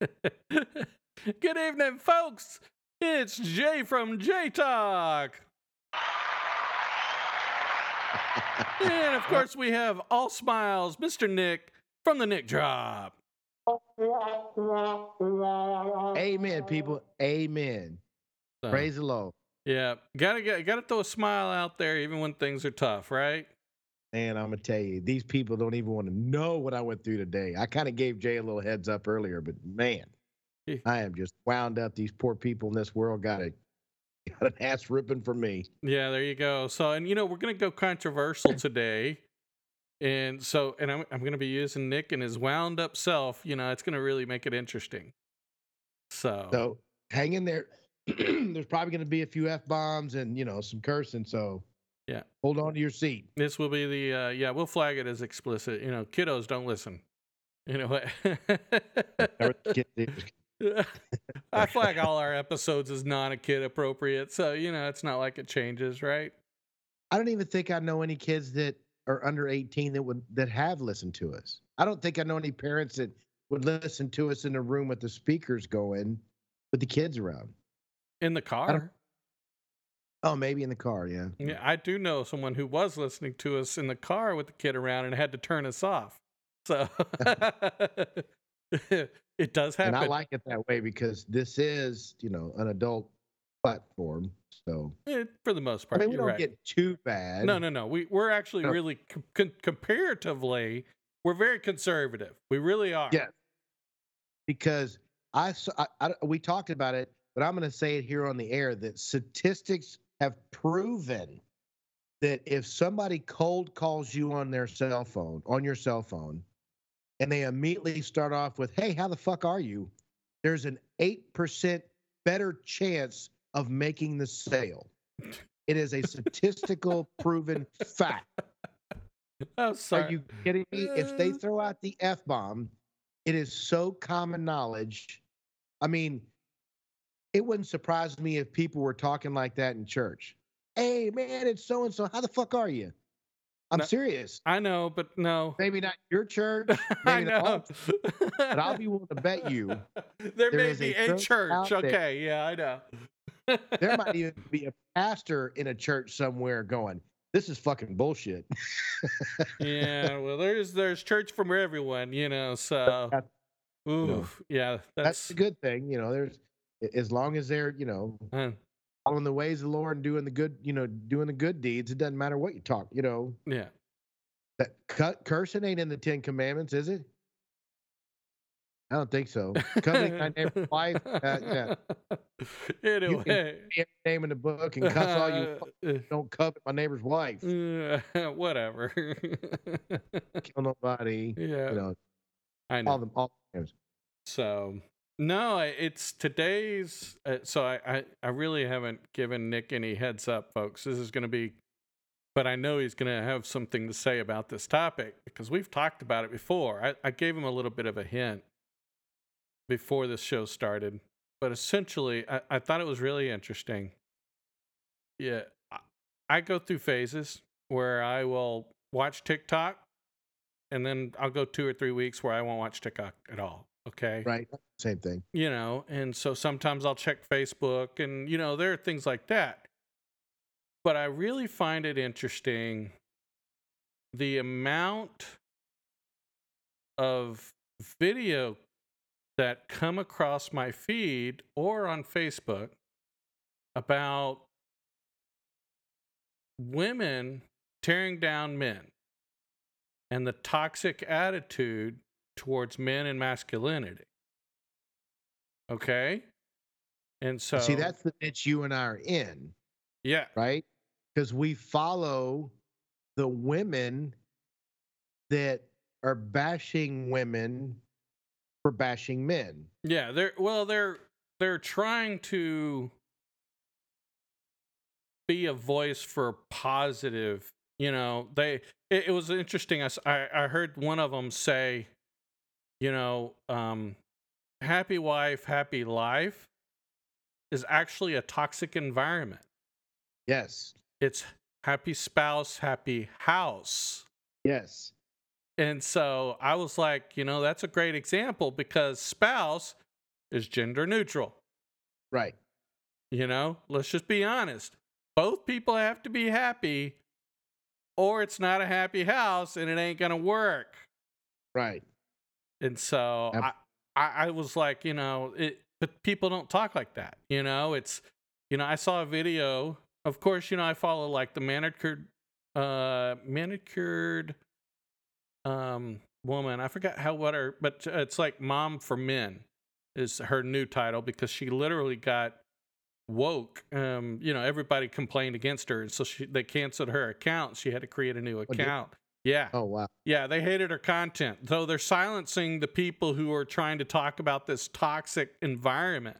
Good evening, folks. It's Jay from J Talk. and of course, we have all smiles, Mr. Nick from the Nick Drop. Amen, people. Amen. So, Praise the Lord. yeah, gotta get, gotta throw a smile out there even when things are tough, right? And I'm gonna tell you, these people don't even want to know what I went through today. I kind of gave Jay a little heads up earlier, but man, I am just wound up. These poor people in this world got a got an ass ripping for me. Yeah, there you go. So, and you know, we're gonna go controversial today, and so, and I'm I'm gonna be using Nick and his wound up self. You know, it's gonna really make it interesting. So, So hang in there. There's probably gonna be a few f bombs and you know some cursing. So Yeah. hold on to your seat. this will be the uh, yeah, we'll flag it as explicit. You know, kiddos don't listen. You know what? Never get this. I flag all our episodes as non a kid appropriate, so you know it's not like it changes, right? I don't even think I know any kids that are under 18 that would that have listened to us. I don't think I know any parents that would listen to us in a room with the speakers going with the kids around. In the car. Oh, maybe in the car, yeah. Yeah, I do know someone who was listening to us in the car with the kid around and had to turn us off. So it does happen. And I like it that way because this is, you know, an adult platform. So Eh, for the most part, I mean, we don't right. get too bad. No, no, no. We we're actually No. really com- comparatively we're very conservative. We really are. Yeah. because I we talked about it, but I'm going to say it here on the air that statistics have proven that if somebody cold calls you on their cell phone, on your cell phone, and they immediately start off with, "Hey, how the fuck are you?" There's an eight percent better chance of making the sale. It is a statistical proven fact. Oh, sorry. Are you kidding me? If they Uh. throw out the F bomb, it is so common knowledge. I mean, it wouldn't surprise me if people were talking like that in church. Hey, man, it's so and so. How the fuck are you? I'm No. serious. I know, but no. Maybe not your church, I maybe not all know. but I'll be willing to bet you there, there may be a a church church. out there- Okay, yeah, I know. there might even be a pastor in a church somewhere going, "This is fucking bullshit." yeah, well, there's there's church from everyone, you know. So, That's- oof, yeah, That's that's, a good thing, you know. There's as long as they're, you know, uh, following the ways of the Lord and doing the good, you know, doing the good deeds. It doesn't matter what you talk, you know. yeah. That cu- cursing ain't in the Ten Commandments, is it? I don't think so. Coveting thy neighbor's wife, uh, yeah. anyway, name in the book and cuss all you fuck, don't covet my neighbor's wife. Uh, whatever. Kill nobody. yeah, You know, I know. all them all the names. So no, it's today's. Uh, so I, I I really haven't given Nick any heads up, folks. This is going to be, but I know he's going to have something to say about this topic because we've talked about it before. I, I gave him a little bit of a hint before this show started, but essentially, I, I thought it was really interesting. Yeah, I, I go through phases where I will watch TikTok, and then I'll go two or three weeks where I won't watch TikTok at all. Okay Right. Same thing. you know and so sometimes i'll check facebook and you know there are things like that but i really find it interesting the amount of video that come across my feed or on facebook about women tearing down men and the toxic attitude towards men and masculinity Okay. And so See, that's the niche you and I are in, yeah, right? Because we follow the women that are bashing women for bashing men. yeah. They're well, they're they're trying to be a voice for positive. You know, they. It, it was interesting. I, I heard one of them say, you know, um, happy wife, happy life is actually a toxic environment. Yes. It's happy spouse, happy house. Yes. And so I was like, you know, that's a great example because spouse is gender neutral. Right. You know, let's just be honest. Both people have to be happy, or it's not a happy house and it ain't gonna work. Right. And so. I, I, was like, you know, it, but people don't talk like that. You know, it's, you know, I saw a video. Of course, you know, I follow like the manicured, uh, manicured, um, woman. I forgot how what her, but it's like Mom for Men is her new title because she literally got woke. Um, you know, everybody complained against her, and so she they canceled her account. She had to create a new did- account. Yeah. Oh wow. Yeah, they hated her content. Though they're silencing the people who are trying to talk about this toxic environment.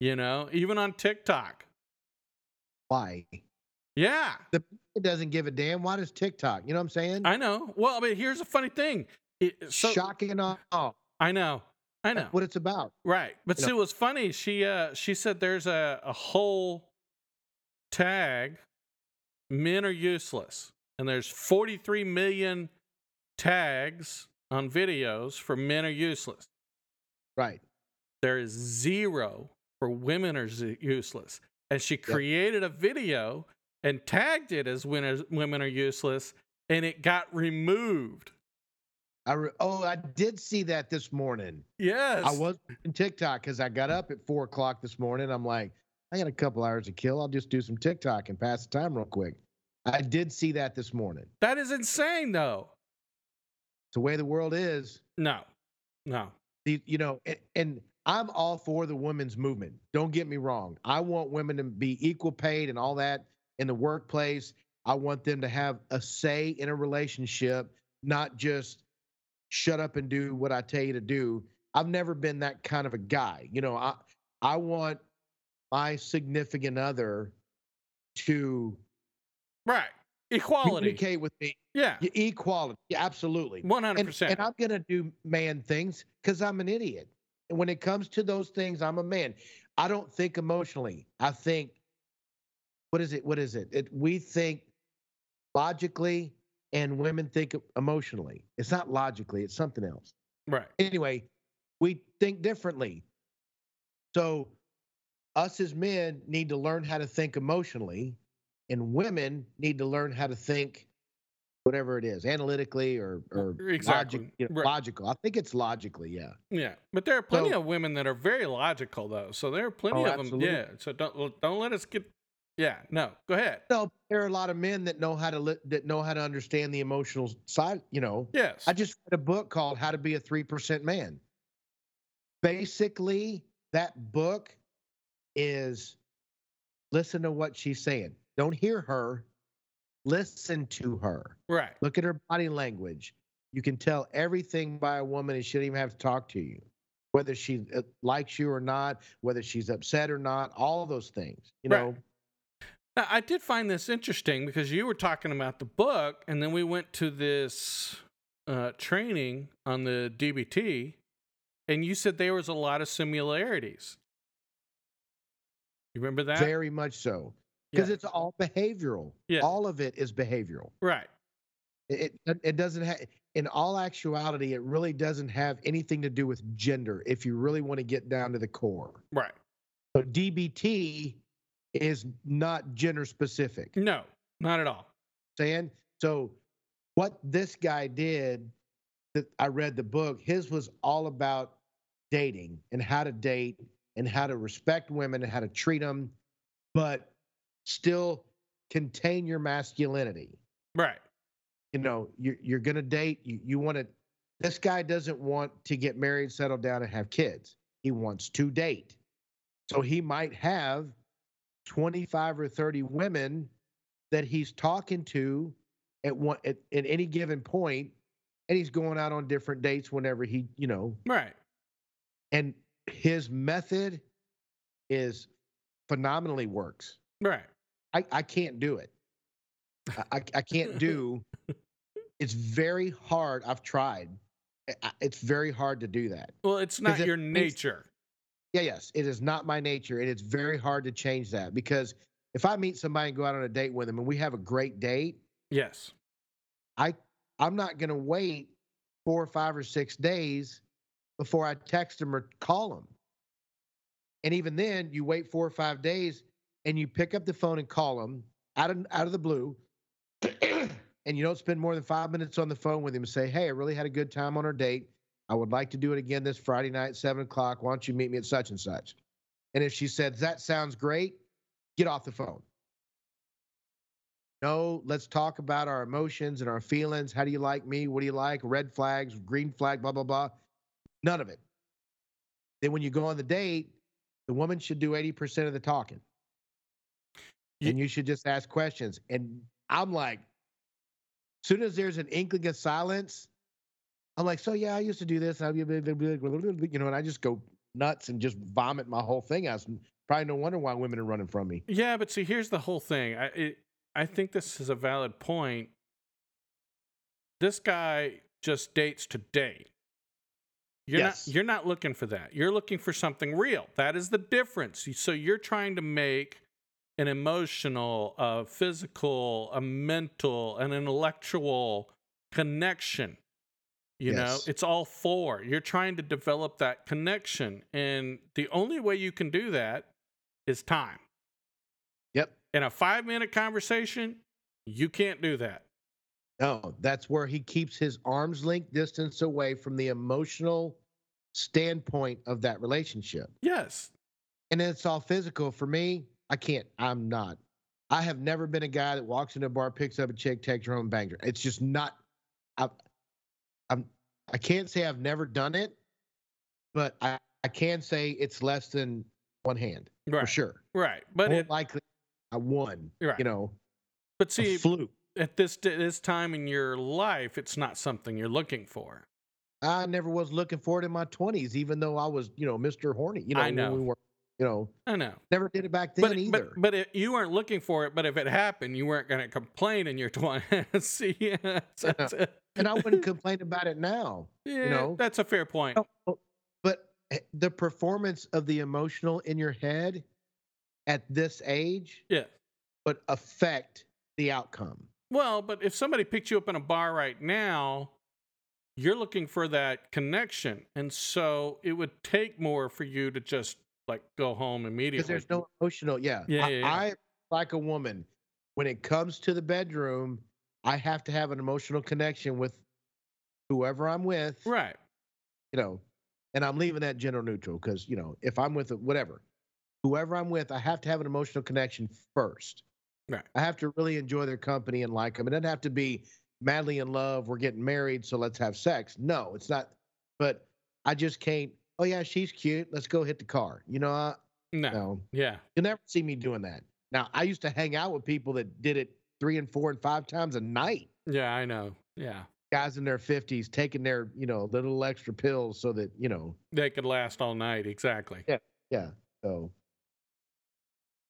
You know, even on TikTok. Why? Yeah, It doesn't give a damn. Why does TikTok? You know what I'm saying? I know. Well, I mean, here's a funny thing. It, so, Shocking all. I know. I know. That's what it's about. Right. But You see, know- was funny. She uh she said there's a, a whole tag, men are useless. And there's 43 million tags on videos for men are useless. Right. There is zero for women are z- useless. And she created a video and tagged it as women are useless, and it got removed. I re- oh, I did see that this morning. Yes. I was in TikTok because I got up at four o'clock this morning. I'm like, I got a couple hours to kill. I'll just do some TikTok and pass the time real quick. I did see that this morning. That is insane, though. It's the way the world is. No, no. The, you know, and, and I'm all for the women's movement. Don't get me wrong. I want women to be equal paid and all that in the workplace. I want them to have a say in a relationship, not just shut up and do what I tell you to do. I've never been that kind of a guy. You know, I I want my significant other to Right. Equality. communicate with me. Yeah. Equality. Yeah, absolutely. One hundred And, percent. and I'm gonna do man things because I'm an idiot. And when it comes to those things, I'm a man. I don't think emotionally. I think what is it? What is it? it we think logically and women think emotionally. It's not logically, it's something else. Right. Anyway, we think differently. So us as men need to learn how to think emotionally, and women need to learn how to think whatever it is, analytically or uh, or Exactly. logic, you know, Right. logical. I think it's logically, yeah. Yeah. But there are plenty So- of women that are very logical, though. So there are plenty Oh, of them. Yeah. So don't don't let us get. Yeah. No. Go ahead. No, there are a lot of men that know how to li- that know how to understand the emotional side. You know, Yes. I just read a book called How to Be a Three Percent Man. Basically, that book is listen to what she's saying. Don't hear her, listen to her. right. Look at her body language. You can tell everything by a woman, and she don't even have to talk to you, whether she uh, likes you or not, whether she's upset or not. All of those things, you Right. know. Now, I did find this interesting because you were talking about the book, and then we went to this uh, training on the DBT, and you said there was a lot of similarities. You remember that? Very much so, because Yeah. it's all behavioral. Yeah. All of it is behavioral. right. It it, it doesn't have. In all actuality, it really doesn't have anything to do with gender. If you really want to get down to the core, Right. so DBT is not gender specific. No, not at all. saying? So what this guy did that I read the book, his was all about dating and how to date and how to respect women and how to treat them, but still contain your masculinity. Right. You know, you're, you're going to date, you, you want to, this guy doesn't want to get married, settle down, and have kids. He wants to date. So he might have 25 or 30 women that he's talking to at one at, at any given point and he's going out on different dates whenever he you know Right. and his method is phenomenally works Right. I, I can't do it I, I, can't do it's very hard i've tried it's very hard to do that Well, it's not your makes- nature. yeah yes it is not my nature and it's very hard to change that because if i meet somebody and go out on a date with them and we have a great date Yes. I I'm not going to wait four or five or six days before I text them or call them. And even then, you wait four or five days and you pick up the phone and call them out of out of the blue. and you don't spend more than five minutes on the phone with him and say, Hey, I really had a good time on our date. I would like to do it again this Friday night, seven o'clock. Why don't you meet me at such and such? And if she says That sounds great, get off the phone. No, let's talk about our emotions and our feelings. How do you like me? What do you like? Red flags, green flag, blah, blah, blah. None of it. Then when you go on the date, the woman should do 80% of the talking. Ye- and you should just ask questions. And I'm like, soon as there's an inkling of silence, I'm like, so yeah, I used to do this. I, you know, and I just go nuts and just vomit my whole thing out. Probably no wonder why women are running from me. Yeah, but see, here's the whole thing. I it, I think this is a valid point. This guy just dates to date. You're Yes. not you're not looking for that. You're looking for something real. That is the difference. So you're trying to make an emotional, a physical, a mental, an intellectual connection. You know, it's all four. You're trying to develop that connection. And the only way you can do that is time. Yep. In a five minute conversation, you can't do that. No, that's where he keeps his arm's length distance away from the emotional standpoint of that relationship. Yes. And it's all physical. For me, I can't. I'm not. I have never been a guy that walks into a bar, picks up a chick, takes her home, bangs her. It's just not. I, I'm. I can't say I've never done it, but I, I can say it's less than one hand Right. for sure. Right. But More it, likely, I won. right. You know, but see, fluke. at this this time in your life, it's not something you're looking for. I never was looking for it in my 20s, even though I was, you know, Mr. Horny. You know, I when know. we were, you know, I know. never did it back then But, either. but but it, you weren't looking for it. But if it happened, you weren't going to complain in your twenties. see, yeah, that's and I wouldn't complain about it now. Yeah, know? that's a fair point. Oh, But eh, the performance of the emotional in your head at this age Yeah. would affect the outcome. Well, but if somebody picked you up in a bar right now, you're looking for that connection, and so it would take more for you to just like go home immediately. Because there's no emotional. Yeah. Yeah, I, yeah, yeah. I, like a woman, when it comes to the bedroom, I have to have an emotional connection with whoever I'm with. right. you know, and I'm leaving that gender neutral because, you know, if I'm with whatever, whoever I'm with, I have to have an emotional connection first. Right. I have to really enjoy their company and like them. It doesn't have to be madly in love. We're getting married, so let's have sex. No, it's not. But I just can't. Oh yeah, she's cute. Let's go hit the car. You know, I, No. no, Yeah. you'll never see me doing that. Now, I used to hang out with people that did it three and four and five times a night. Yeah. I know. Yeah. Guys in their fifties taking their, you know, little extra pills so that you know, They could last all night. Exactly. Yeah, yeah. So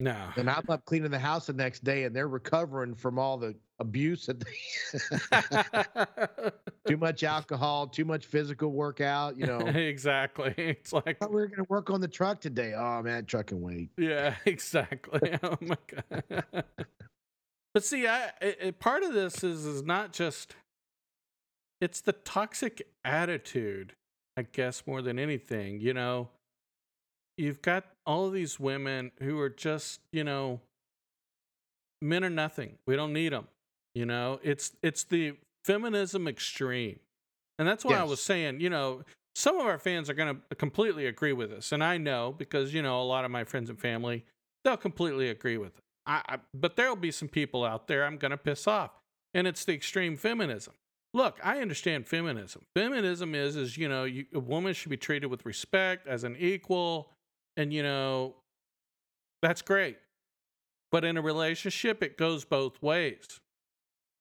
No. And I'm up cleaning the house the next day, and they're recovering from all the abuse. That they, too much alcohol, too much physical workout. You know, exactly. It's like, "Oh, we're going to work on the truck today. Oh man, truck and wait. yeah, exactly. oh my god. but see, I it- part of this is is not just it's the toxic attitude, I guess, more than anything. You know, you've got all of these women who are just, you know, men are nothing. We don't need them. You know, it's it's the feminism extreme, and that's why I was saying, you know, some of our fans are going to completely agree with us, and I know because you know a lot of my friends and family they'll completely agree with it. I, I but there'll be some people out there I'm going to piss off, and it's the extreme feminism. Look, I understand feminism. Feminism is is you know you, a woman should be treated with respect as an equal, and you know that's great. But in a relationship, it goes both ways.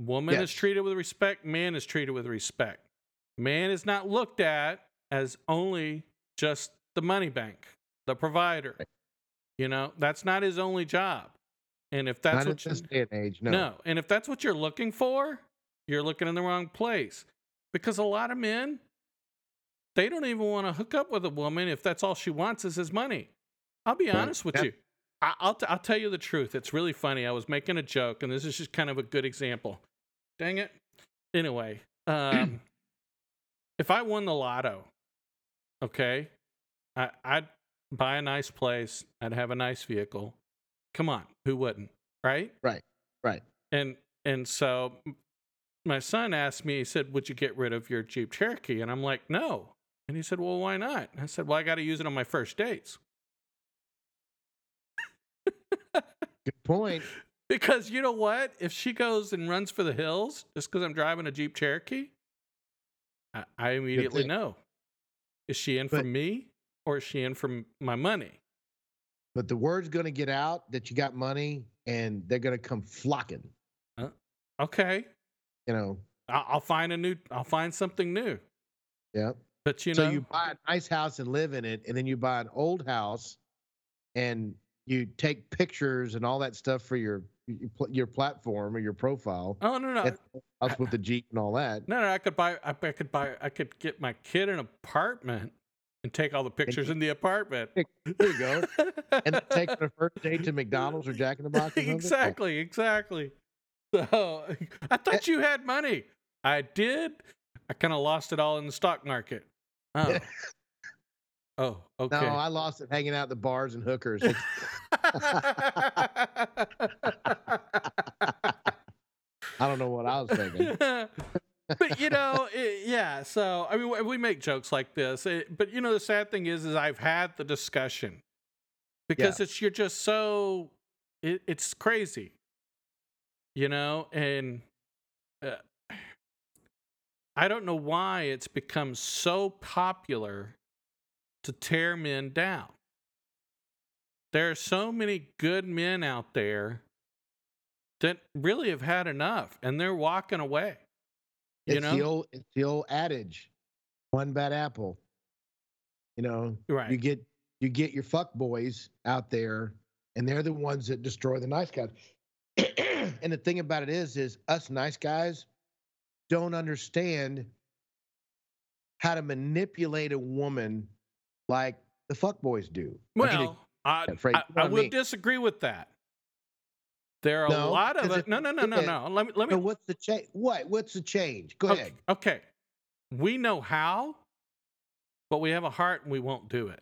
Woman is treated with respect, man is treated with respect. Man is not looked at as only just the money bank, the provider. You know, that's not his only job. And if that's Not what this day and age. No. no. And if that's what you're looking for, you're looking in the wrong place. Because a lot of men, they don't even want to hook up with a woman if that's all she wants is his money. I'll be Right. honest with Yep. you. I, I'll, t- I'll tell you the truth. It's really funny. I was making a joke, and this is just kind of a good example. Dang it. Anyway, um, if I won the lotto, okay, I, I'd buy a nice place, I'd have a nice vehicle. Come on, who wouldn't? Right? Right. Right. And and so my son asked me, he said, Would you get rid of your Jeep Cherokee? And I'm like, No. And he said, Well, why not? And I said, Well, I got to use it on my first dates. Good point. Because you know what? If she goes and runs for the hills just because I'm driving a Jeep Cherokee, I, I immediately know. Is she in for me or is she in for my money? But the word's going to get out that you got money, and they're going to come flocking. Uh, okay. You know. I'll, I'll find a new, I'll find something new. Yeah. But you know, so you buy a nice house and live in it, and then you buy an old house, and you take pictures and all that stuff for your your platform or your profile. oh, no, no. That's with the jeep and all that. No, no, I could buy. I, I could buy. I could get my kid an apartment and take all the pictures in the apartment. There you go. And take the first date to McDonald's or Jack in the Box. Exactly, exactly. So I thought eh. you had money. I did. I kind of lost it all in the stock market. Oh. Oh, okay. No, I lost it hanging out at the bars and hookers. I don't know what I was thinking. but you know, it, yeah. So I mean, we- make jokes like this, it, but you know, the sad thing is, is I've had the discussion because it's you're just so it, it's crazy, you know, and uh, I don't know why it's become so popular to tear men down. There are so many good men out there that really have had enough and they're walking away. You It's the know? old it's the old adage, one bad apple. You know, Right. you get you get your fuck boys out there, and they're the ones that destroy the nice guys. and the thing about it is, is us nice guys don't understand how to manipulate a woman like the fuck boys do. Well, I, I, I I will mean? disagree with that. There are a lot of it. No, no, no, no, no. Let me let me so what's the change? What? What's the change? Go okay, ahead. okay. We know how, but we have a heart and we won't do it.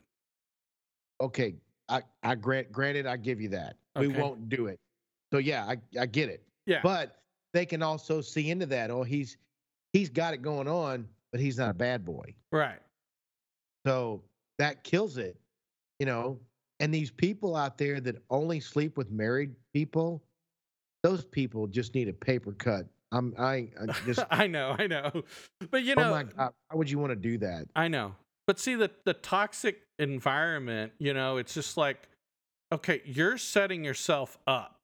Okay, I I grant granted I give you that. We won't do it. So yeah, I I get it. Yeah. But they can also see into that. Oh, he's he's got it going on, but he's not a bad boy. right. So that kills it, you know. And these people out there that only sleep with married people, those people just need a paper cut. I'm I, I just I know, I know. But you oh know, my god, why would you want to do that? I know. But see the the toxic environment, you know, it's just like okay, you're setting yourself up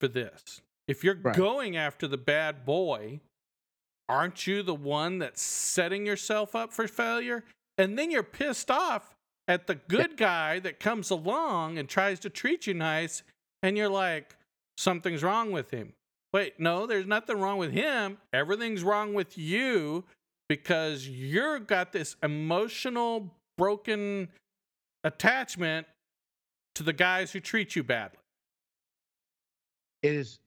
for this. If you're Right. going after the bad boy, aren't you the one that's setting yourself up for failure? And then you're pissed off at the good guy that comes along and tries to treat you nice and you're like something's wrong with him. Wait, no, there's nothing wrong with him. Everything's wrong with you because you're got this emotional broken attachment to the guys who treat you badly. It is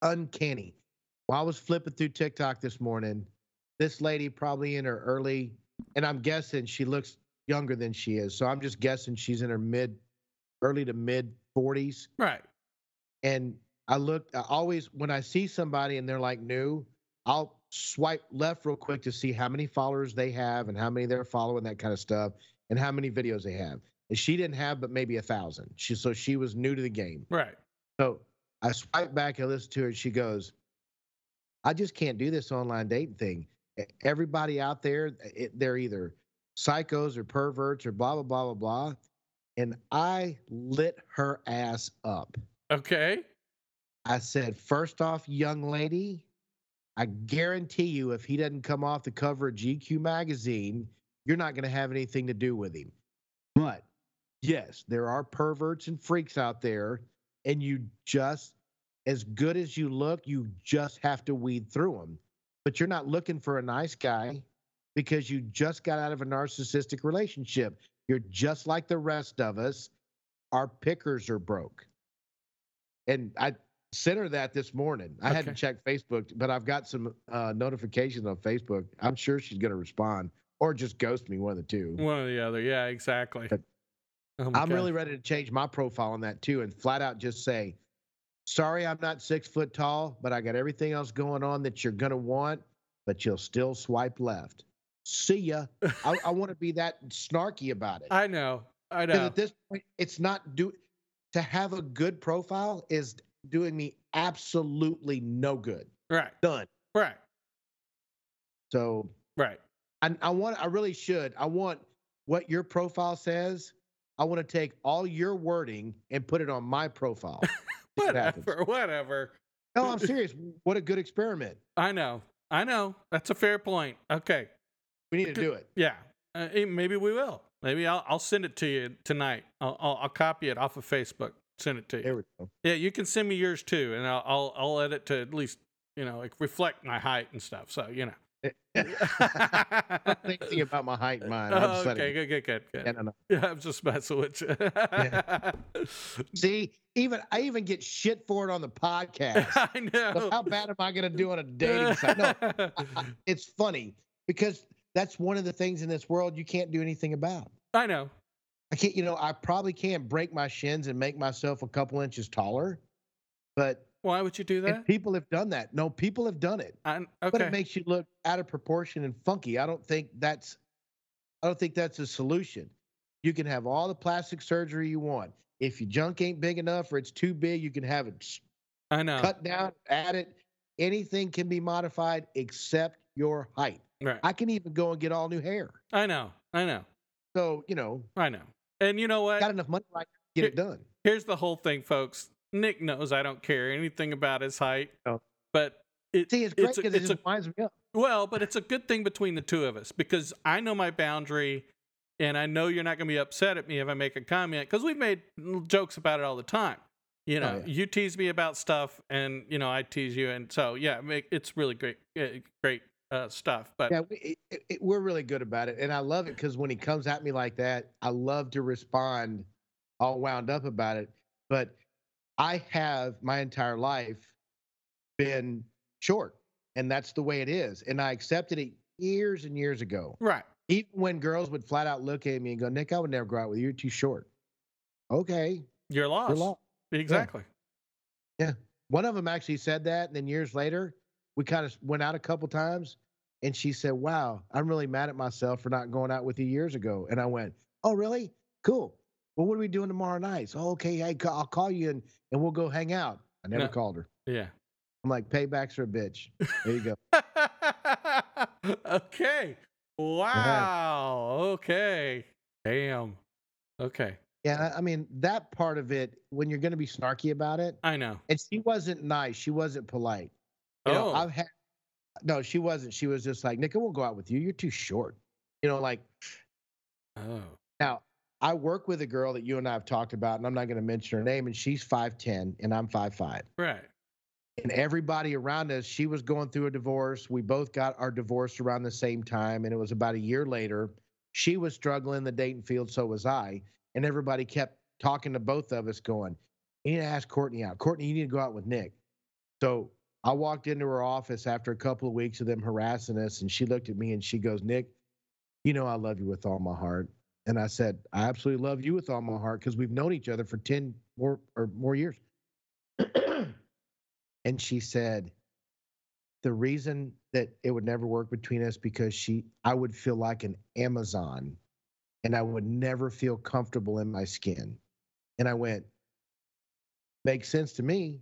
uncanny. While I was flipping through TikTok this morning, this lady probably in her early, and I'm guessing she looks younger than she is. So I'm just guessing she's in her mid, early to mid 40s. Right. And I look, I always, when I see somebody and they're like new, I'll swipe left real quick to see how many followers they have and how many they're following, that kind of stuff, and how many videos they have. And she didn't have but maybe a thousand. She so she was new to the game. Right. So I swipe back and listen to her. And she goes, I just can't do this online dating thing. Everybody out there, it, they're either psychos or perverts or blah, blah, blah, blah, blah. And I lit her ass up. Okay. I said, first off, young lady, I guarantee you, if he doesn't come off the cover of GQ magazine, you're not going to have anything to do with him. But yes, there are perverts and freaks out there, and you just, as good as you look, you just have to weed through them. But you're not looking for a nice guy because you just got out of a narcissistic relationship. You're just like the rest of us. Our pickers are broke. And I sent her that this morning. I hadn't Okay. checked Facebook, but I've got some uh, notifications on Facebook. I'm sure she's going to respond or just ghost me, one of the two. One or the other. Yeah, exactly. Oh I'm God. really ready to change my profile on that too and flat out just say, sorry, I'm not six foot tall, but I got everything else going on that you're going to want, but you'll still swipe left. See ya. I, I want to be that snarky about it. I know. I know. at this point, it's not do to have a good profile is doing me absolutely no good. Right. Done. Right. So Right. I, I want I really should. I want what your profile says. I want to take all your wording and put it on my profile. See what happens. Whatever. Whatever. No, I'm serious. What a good experiment. I know. I know. That's a fair point. Okay. We need to do it. Yeah. Uh, eh, maybe we will. Maybe I'll I'll send it to you tonight. I'll I'll, I'll copy it off of Facebook. Send it to you. There we go. Yeah, you can send me yours too, and I'll I'll, I'll edit to at least you know like reflect my height and stuff. So you know. Don't about my height and mine. Oh, okay, good, good, good, good. Yeah, no, no. Yeah, I'm just messing with you. See, even I even get shit for it on the podcast. I So know. how bad am I going to do on a dating site? No, I, I, it's funny because that's one of the things in this world you can't do anything about. I know. I can't, you know, I probably can't break my shins and make myself a couple inches taller, but Why would you do and that? people have done that. No, people have done it, I, but it makes you look out of proportion and funky. I don't think that's, I don't think that's a solution. You can have all the plastic surgery you want. If your junk ain't big enough or it's too big, you can have it I know. cut down, add it. Anything can be modified except your height. Right. I can even go and get all new hair. I know. I know. So, you know, I know. And you know what? got enough money right to get it done. Here's the whole thing, folks. Nick knows I don't care anything about his height. Oh. But it, See, it's great because it just winds me up. well, but it's a good thing between the two of us because I know my boundary, and I know you're not going to be upset at me if I make a comment because we've made jokes about it all the time. You know, Oh, yeah. you tease me about stuff, and you know I tease you, and so yeah, make, it's really great, uh, great uh, stuff. But Yeah, we, it, it- we're really good about it, and I love it because when he comes at me like that, I love to respond, all wound up about it. But I have my entire life been short, and that's the way it is, and I accepted it years and years ago. right, Even when girls would flat out look at me and go, "Nick, I would never go out with you. You're too short." Okay, you're lost. you're lost. Exactly. Yeah. One of them actually said that, and then years later, we kind of went out a couple times, and she said, "Wow, I'm really mad at myself for not going out with you years ago." And I went, "Oh, really? Cool. Well, what are we doing tomorrow night?" "Oh, okay, hey, I'll call you and and we'll go hang out." I never No. called her. Yeah. I'm like, "Paybacks are a bitch." There you go. okay. Wow. Okay. Damn. Okay. yeah, I I mean that part of it when you're going to be snarky about it, I know. and she wasn't nice. She wasn't polite. You know, oh. I've had no, she wasn't. She was just like, "Nick, I won't go out with you. You're too short." You know, like oh. Now, I work with a girl that you and I have talked about, and I'm not going to mention her name, and she's 5'10 and I'm 5'5. Right. And everybody around us, she was going through a divorce. We both got our divorce around the same time, and it was about a year later. She was struggling in the dating field, so was I. And everybody kept talking to both of us, going, You need to ask Courtney out. Courtney, you need to go out with Nick. So I walked into her office after a couple of weeks of them harassing us, and she looked at me and she goes, Nick, you know I love you with all my heart. And I said, I absolutely love you with all my heart because we've known each other for 10 more or more years. and she said, the reason that it would never work between us because she I would feel like an Amazon and I would never feel comfortable in my skin. And I went, makes sense to me.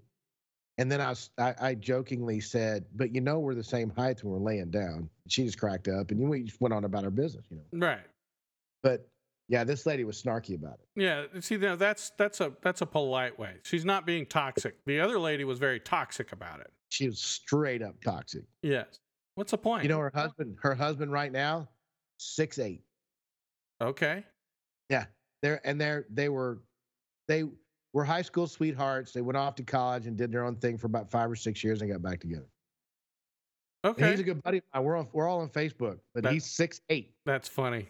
And then I, I jokingly said, but you know, we're the same height when we're laying down. She just cracked up and we just went on about our business, you know. Right. But yeah, this lady was snarky about it. Yeah. See, now that's that's a that's a polite way. She's not being toxic. The other lady was very toxic about it. She was straight up toxic. Yes. What's the point? You know, her husband, her husband right now, six eight. Okay. Yeah, they're and they're they were they were high school sweethearts. They went off to college and did their own thing for about five or six years and got back together. And Okay. he's a good buddy. We're on, we're all on Facebook, but That- he's six eight. That's funny.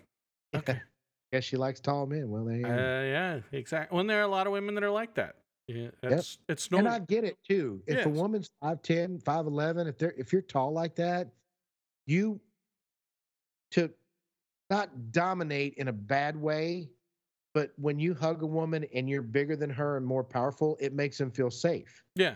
Okay. yeah, she likes tall men. Well, there you Uh, yeah. Exactly. When there are a lot of women that are like that. Yeah. That's it's and. I get it too. If a woman's 5'10, 5'11, if they're if you're tall like that, you to not dominate in a bad way, but when you hug a woman and you're bigger than her and more powerful, it makes them feel safe. Yeah.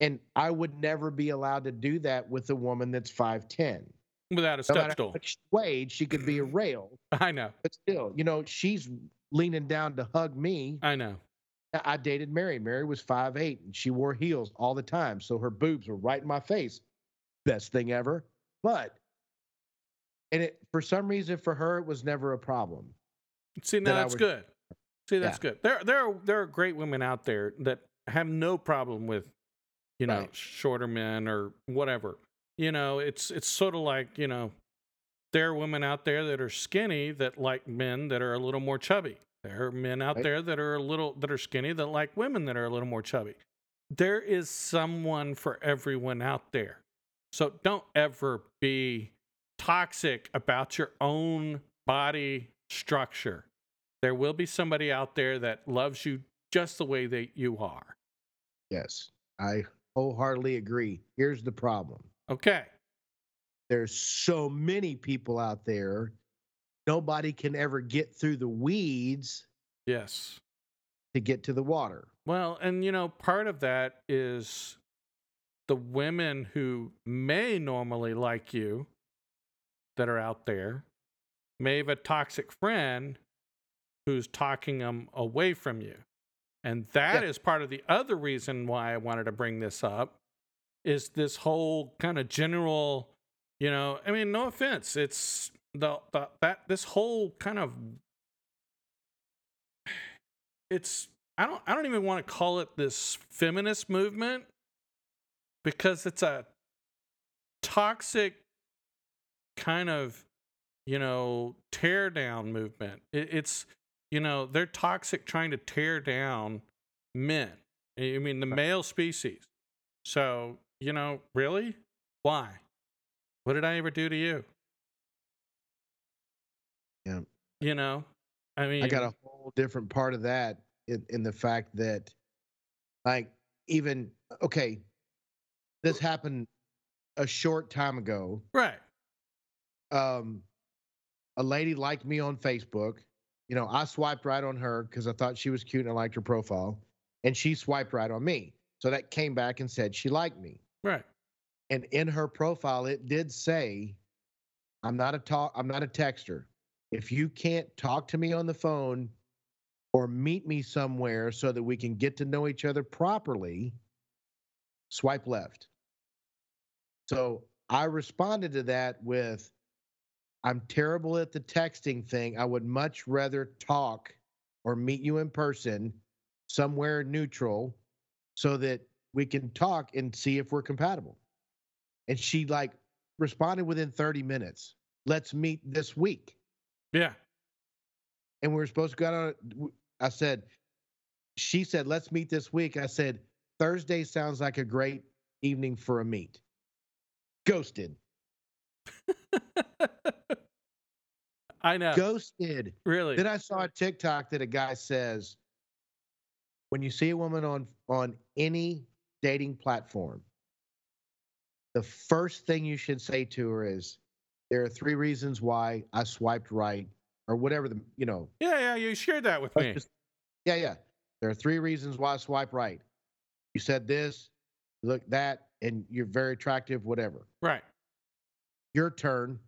And I would never be allowed to do that with a woman that's 5'10. Without a No step stool. much she could be a rail, I know. but still, you know, she's leaning down to hug me. I know. I dated Mary. Mary was five eight, and she wore heels all the time. So her boobs were right in my face. Best thing ever. But, and it, for some reason, for her, it was never a problem. See, now I that's would- good. See, that's Yeah. good. There, there, are, there are great women out there that have no problem with, you know, Right. shorter men or whatever. You know, it's it's sort of like you know, there are women out there that are skinny that like men that are a little more chubby. There are men out Right. there that are a little that are skinny that like women that are a little more chubby. There is someone for everyone out there. So don't ever be toxic about your own body structure. There will be somebody out there that loves you just the way that you are. Yes, I wholeheartedly agree. Here's the problem Okay. there's so many people out there, nobody can ever get through the weeds Yes. to get to the water. Well, and you know, part of that is the women who may normally like you that are out there may have a toxic friend who's talking them away from you. And that is Yeah. part of the other reason why I wanted to bring this up is this whole kind of general, you know, I mean, no offense, it's the, the that this whole kind of it's I don't I don't even want to call it this feminist movement because it's a toxic kind of you know tear down movement. It, it's you know they're toxic trying to tear down men. I mean the male species. So you know really why? What did I ever do to you? Yeah. You know, I mean, I got a whole different part of that in, in the fact that, like, even, okay, this happened a short time ago. right. Um, a lady liked me on Facebook. You know, I swiped right on her because I thought she was cute and I liked her profile. And she swiped right on me. So that came back and said she liked me. Right. and in her profile it did say i'm not a talk i'm not a texter. If you can't talk to me on the phone or meet me somewhere so that we can get to know each other properly swipe left. So i responded to that with i'm terrible at the texting thing. I would much rather talk or meet you in person somewhere neutral so that we can talk and see if we're compatible and she like responded within 30 minutes let's meet this week Yeah. and we were supposed to go out on i said she said let's meet this week i said thursday sounds like a great evening for a meet ghosted I know. ghosted really. then i saw a tiktok that a guy says when you see a woman on on any dating platform the first thing you should say to her is there are three reasons why i swiped right or whatever the you know yeah, yeah, you shared that with me. just- yeah yeah there are three reasons why i swipe right you said this look that and you're very attractive whatever Right. your turn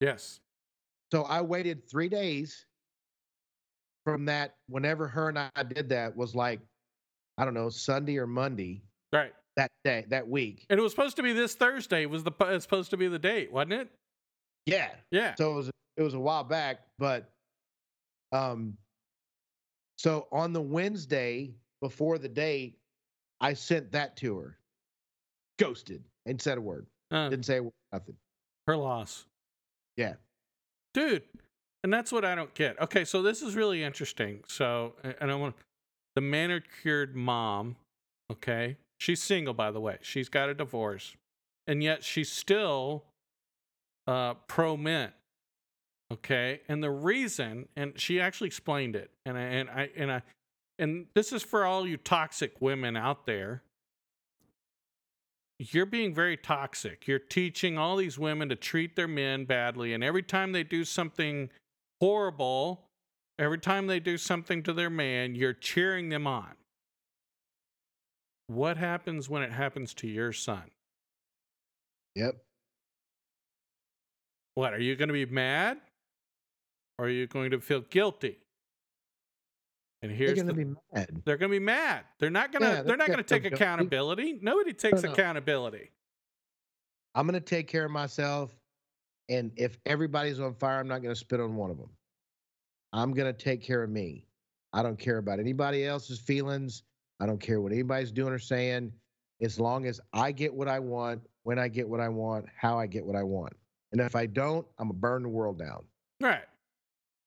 Yes. So I waited three days from that. Whenever her and I did that was like, I don't know, Sunday or Monday Right. that day, that week. And it was supposed to be this Thursday. Was the it's supposed to be the date, wasn't it? Yeah. Yeah. So it was it was a while back, but um, so on the Wednesday before the date, I sent that to her. Ghosted and said a word. Uh, Didn't say a word, nothing. her loss. Yeah. Dude, and that's what I don't get. Okay, so this is really interesting. So, and I want the manicured mom, okay? She's single by the way. She's got a divorce. And yet she's still uh pro men. Okay? And the reason and she actually explained it. And I and I and I and this is for all you toxic women out there. You're being very toxic. You're teaching all these women to treat their men badly. And every time they do something horrible, Every time they do something to their man, you're cheering them on. What happens when it happens to your son? Yep. What are you going to be mad? Or are you going to feel guilty? And here's They're going to the, be mad. they're going to be mad. They're not going to Yeah, they're they're not going to take accountability. Nobody takes no. accountability. I'm going to take care of myself. And if everybody's on fire, I'm not going to spit on one of them. I'm going to take care of me. I don't care about anybody else's feelings. I don't care what anybody's doing or saying. As long as I get what I want, when I get what I want, how I get what I want. And if I don't, I'm to burn the world down. Right.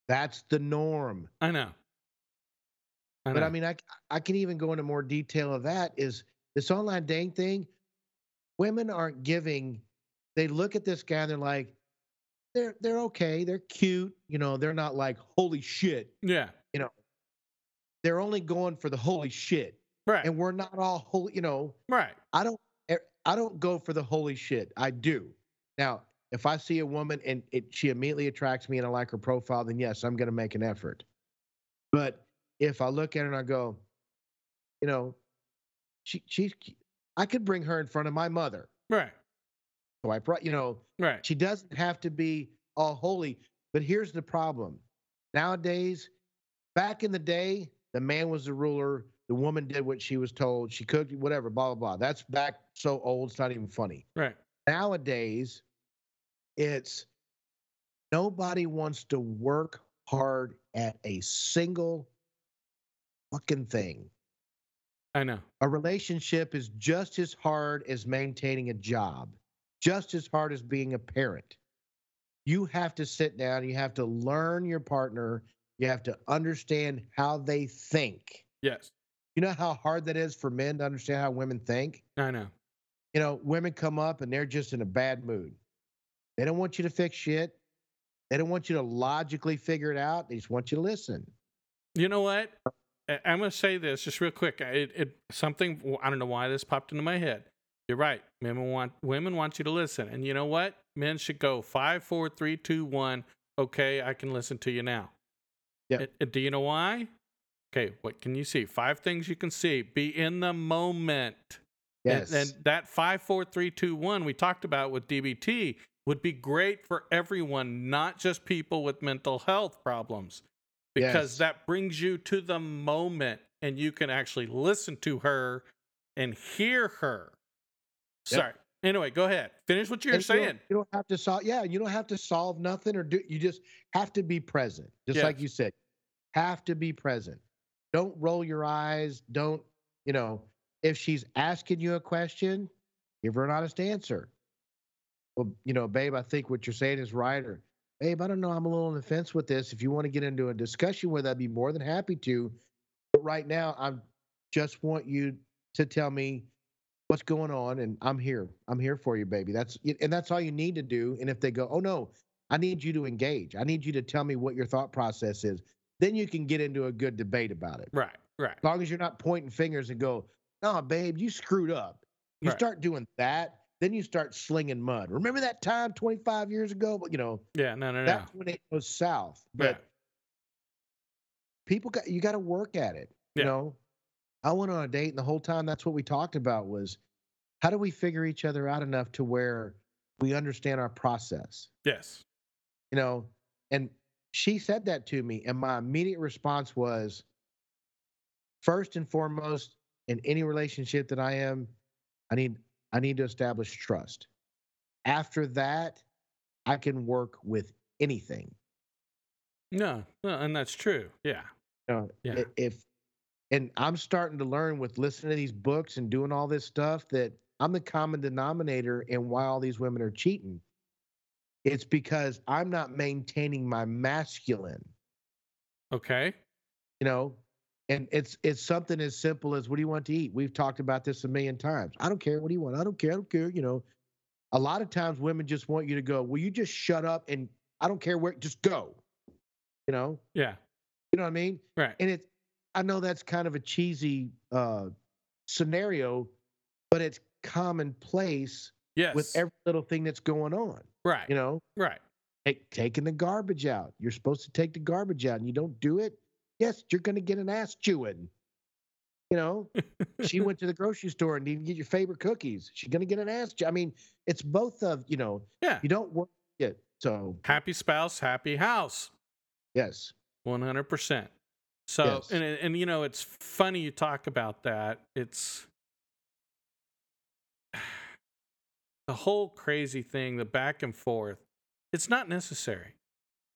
That's the norm. I know. I know. But. I mean, I I can even go into more detail of that. Is this online dating thing? Women aren't giving. They look at this guy and they're like, they're they're okay, they're cute, you know. They're not like holy shit. yeah. You know, they're only going for the holy shit, Right. and we're not all holy. You know, right. I don't eh, I don't go for the holy shit. I do. Now, if I see a woman and it, she immediately attracts me and I like her profile, then yes, I'm going to make an effort. But if I look at her and I go, you know, she she's I could bring her in front of my mother. Right. So I brought, you know, Right. she doesn't have to be all holy. But here's the problem. Nowadays, back in the day, the man was the ruler. The woman did what she was told. She cooked, whatever, blah, blah, blah. That's back so old, it's not even funny. Right. Nowadays, it's nobody wants to work hard at a single fucking thing. I know. A relationship is just as hard as maintaining a job, just as hard as being a parent. You have to sit down, you have to learn your partner, you have to understand how they think. Yes. You know how hard that is for men to understand how women think? I know. You know, women come up and they're just in a bad mood. They don't want you to fix shit. They don't want you to logically figure it out. They just want you to listen. You know what? I'm going to say this just real quick. It, it something I don't know why this popped into my head. You're right. Women want women want you to listen, and you know what? Men should go five, four, three, two, one. Okay, I can listen to you now. And do you know why? Okay, what can you see? Five things you can see. Be in the moment. And- Yes. And, that five, four, three, two, one we talked about with DBT would be great for everyone, not just people with mental health problems, because Yes. that brings you to the moment and you can actually listen to her and hear her. Yep. Sorry. Anyway, go ahead. Finish what you're And you don't- saying. You don't, have to solve. Yeah, you don't have to solve nothing or do. You just have to be present, just like you said. Have to be present. Don't roll your eyes. Don't you know? If she's asking you a question, give her an honest answer. Well, you know, babe, I think what you're saying is right. Or, babe, I don't know. I'm a little on the fence with this. If you want to get into a discussion with, I'd be more than happy to. But right now, I just want you to tell me what's going on and i'm here i'm here for you baby that's and that's all you need to do and if they go oh no i need you to engage i need you to tell me what your thought process is then you can get into a good debate about it Right, right. as long as you're not pointing fingers and go no babe you screwed up you Right. start doing that then you start slinging mud remember that time 25 years ago you know Yeah, no, no, no. that's when it goes south but Yeah. people got you got to work at it you know i went on a date and the whole time that's what we talked about was how do we figure each other out enough to where we understand our process Yes. you know and she said that to me and my immediate response was first and foremost in any relationship that i am i need i need to establish trust after that i can work with anything No, no, and that's true. Yeah. Yeah. if and I'm starting to learn with listening to these books and doing all this stuff that I'm the common denominator in why all these women are cheating. It's because I'm not maintaining my masculine, Okay. you know, and it's it's something as simple as what do you want to eat? We've talked about this a million times. I don't care. What do you want? I don't care. I don't care. You know, a lot of times women just want you to go, Will you just shut up and I don't care where just go. You know? Yeah. You know what I mean? Right. and it's i know that's kind of a cheesy uh scenario but it's commonplace Yes. with every little thing that's going on right. you know right. take, taking the garbage out. You're supposed to take the garbage out, and you don't do it. Yes, you're going to get an ass chewing. You know, she went to the grocery store and didn't get your favorite cookies. She's going to get an ass. chew- I mean, it's both of you know. Yeah. You don't work it. So Happy spouse, happy house. yes, One hundred percent. So Yes. and and you know it's funny you talk about that. It's the whole crazy thing, the back and forth. It's not necessary.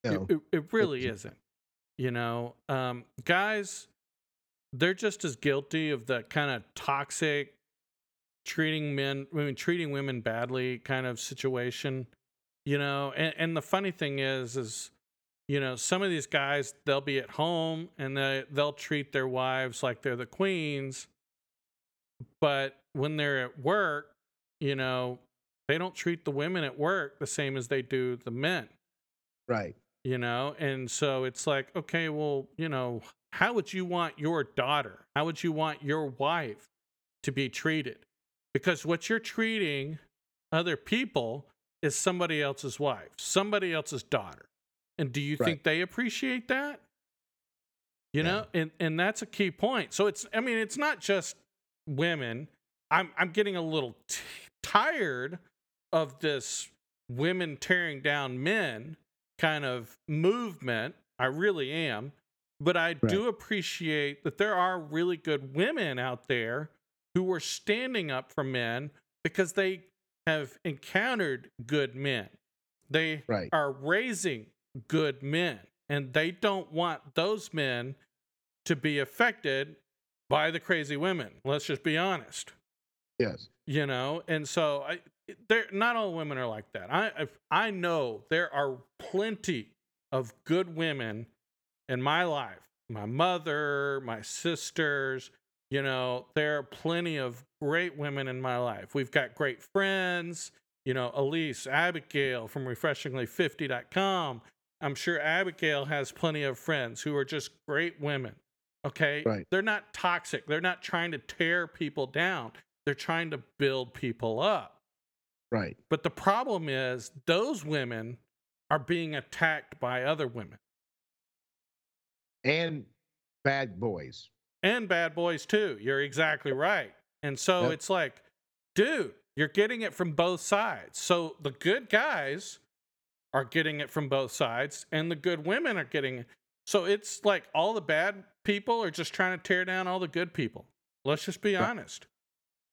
It- no, It, it, really isn't. isn't. You know, um, guys, they're just as guilty of the kind of toxic treating men, I mean, treating women badly kind of situation. You know, and, and the funny thing is, is you know, some of these guys they'll be at home and they they'll treat their wives like they're the queens, but when they're at work, you know, they don't treat the women at work the same as they do the men right. you know and so it's like okay well you know how would you want your daughter how would you want your wife to be treated because what you're treating other people is somebody else's wife somebody else's daughter and do you Right. think they appreciate that you Yeah. know and and that's a key point so it's i mean it's not just women i'm i'm getting a little t- tired of this women tearing down men kind of movement. I really am. But I do appreciate that there are really good women out there who are standing up for men because they have encountered good men. They Right. are raising good men and they don't want those men to be affected by the crazy women. Let's just be honest Yes. you know and so i there not all women are like that. I i know there are plenty of good women in my life my mother my sisters you know there are plenty of great women in my life. We've got great friends you know elise abigail from refreshingly50.com i'm sure abigail has plenty of friends who are just great women okay? Right. they're not toxic. They're not trying to tear people down. They're trying to build people up. Right. But the problem is those women are being attacked by other women And bad boys. and bad boys too. You're exactly right. And so Yep. it's like, dude, you're getting it from both sides. So the good guys are getting it from both sides and the good women are getting it. So it's like all the bad people are just trying to tear down all the good people. Let's just be honest.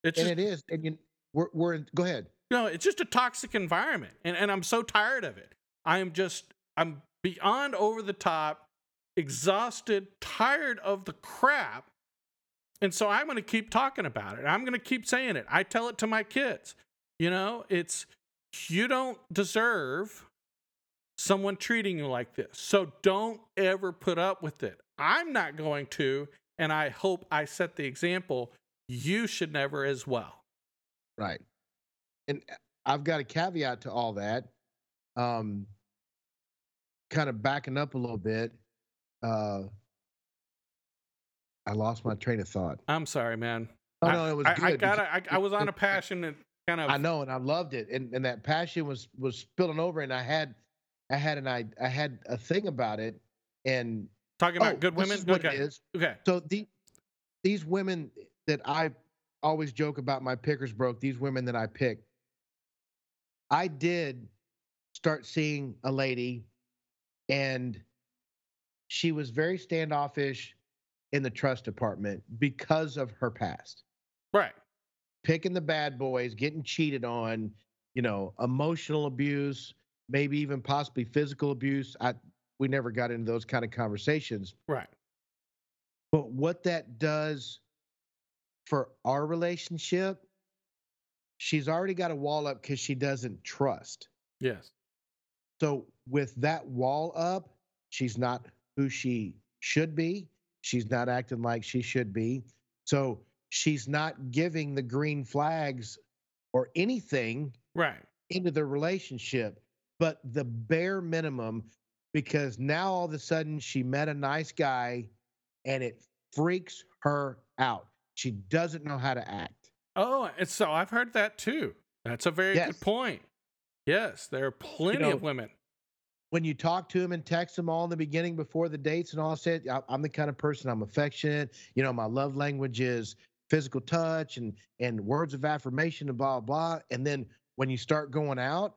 It's And just it is. And you, we're, we're in, go ahead. No, it's just a toxic environment. And, and I'm so tired of it. I am just, I'm beyond over the top, exhausted, tired of the crap. And so I'm going to keep talking about it. I'm going to keep saying it. I tell it to my kids. You know, it's, you don't deserve someone treating you like this. So don't ever put up with it. I'm not going to. And I hope I set the example. You should never as well. Right. And uh, I've got a caveat to all that. Um, kind of backing up a little bit. Uh, I lost my train of thought. I'm sorry, man. Oh I- no, it was I, good. I got I, I was on a passionate kind of. I know, and I loved it, and and that passion was was spilling over, and I had, I had an I I had a thing about it, and talking about oh, good women. okay. Okay. So the these women that I always joke about my pickers broke, these women that I pick, I did start seeing a lady and she was very standoffish in the trust department because of her past. Right. Picking the bad boys, getting cheated on, you know, emotional abuse, maybe even possibly physical abuse. I we never got into those kind of conversations. Right. But what that does for our relationship, she's already got a wall up because she doesn't trust. Yes. So with that wall up, she's not who she should be. She's not acting like she should be. So she's not giving the green flags or anything Right. into the relationship, but the bare minimum because now all of a sudden she met a nice guy and it freaks her out. She doesn't know how to act. Oh, and so I've heard that too. That's a very Yes. good point. Yes, there are plenty know, of women. when you talk to him and text him all in the beginning before the dates and all said, I'm the kind of person I'm affectionate. You know, my love language is physical touch and and words of affirmation and blah blah. And then when you start going out,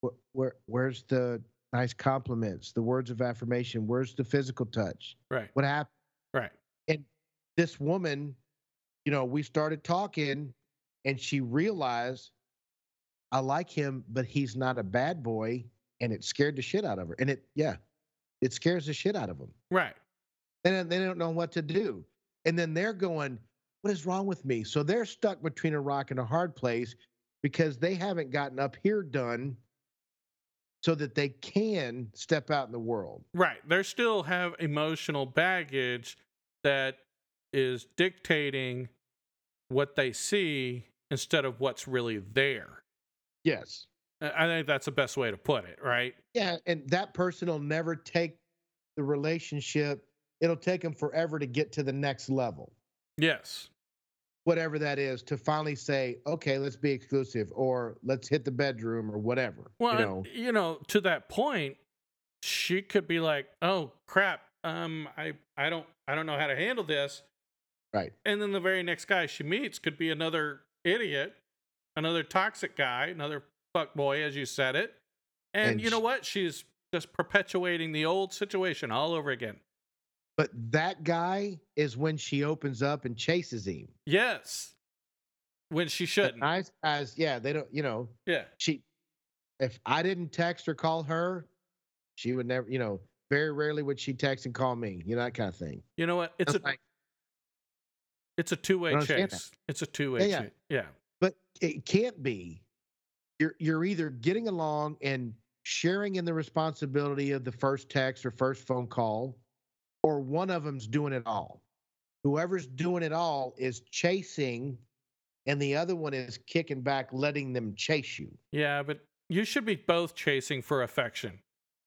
where, where where's the nice compliments, the words of affirmation? Where's the physical touch? Right. What happened? Right. And this woman, you know, we started talking, and she realized I like him, but he's not a bad boy, and it scared the shit out of her. And it, yeah, it scares the shit out of them. Right. And they don't know what to do. And then they're going, what is wrong with me? So they're stuck between a rock and a hard place because they haven't gotten up here done so that they can step out in the world. Right. They still have emotional baggage that is dictating what they see instead of what's really there. Yes. I think that's the best way to put it, right? Yeah. And that person will never take the relationship, it'll take them forever to get to the next level. Yes whatever that is to finally say, okay, let's be exclusive or let's hit the bedroom or whatever. Well, you know, you know to that point, she could be like, oh crap, um, I I don't I don't know how to handle this. Right. And then the very next guy she meets could be another idiot, another toxic guy, another fuck boy, as you said it. And, and you know what? She's just perpetuating the old situation all over again. But that guy is when she opens up and chases him. Yes. When she shouldn't. nice guys, yeah, they don't, you know. Yeah. She if I didn't text or call her, she would never, you know, very rarely would she text and call me, you know, that kind of thing. You know what? It's a like, it's a two way chase. That. It's a two way yeah, yeah. yeah. But it can't be. You're you're either getting along and sharing in the responsibility of the first text or first phone call, or one of them's doing it all. Whoever's doing it all is chasing, and the other one is kicking back, letting them chase you. Yeah, but you should be both chasing for affection.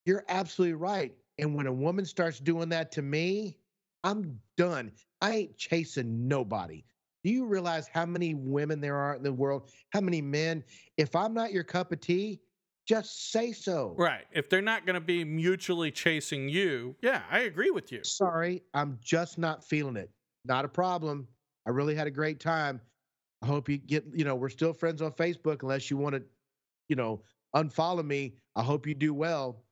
You're absolutely right. And when a woman starts doing that to me, I'm done. I ain't chasing nobody. Do you realize how many women there are in the world? How many men? If I'm not your cup of tea, just say so. Right. If they're not going to be mutually chasing you, yeah, I agree with you. Sorry, I'm just not feeling it. Not a problem. I really had a great time. I hope you get, you know, we're still friends on Facebook unless you want to, you know, unfollow me. I hope you do well.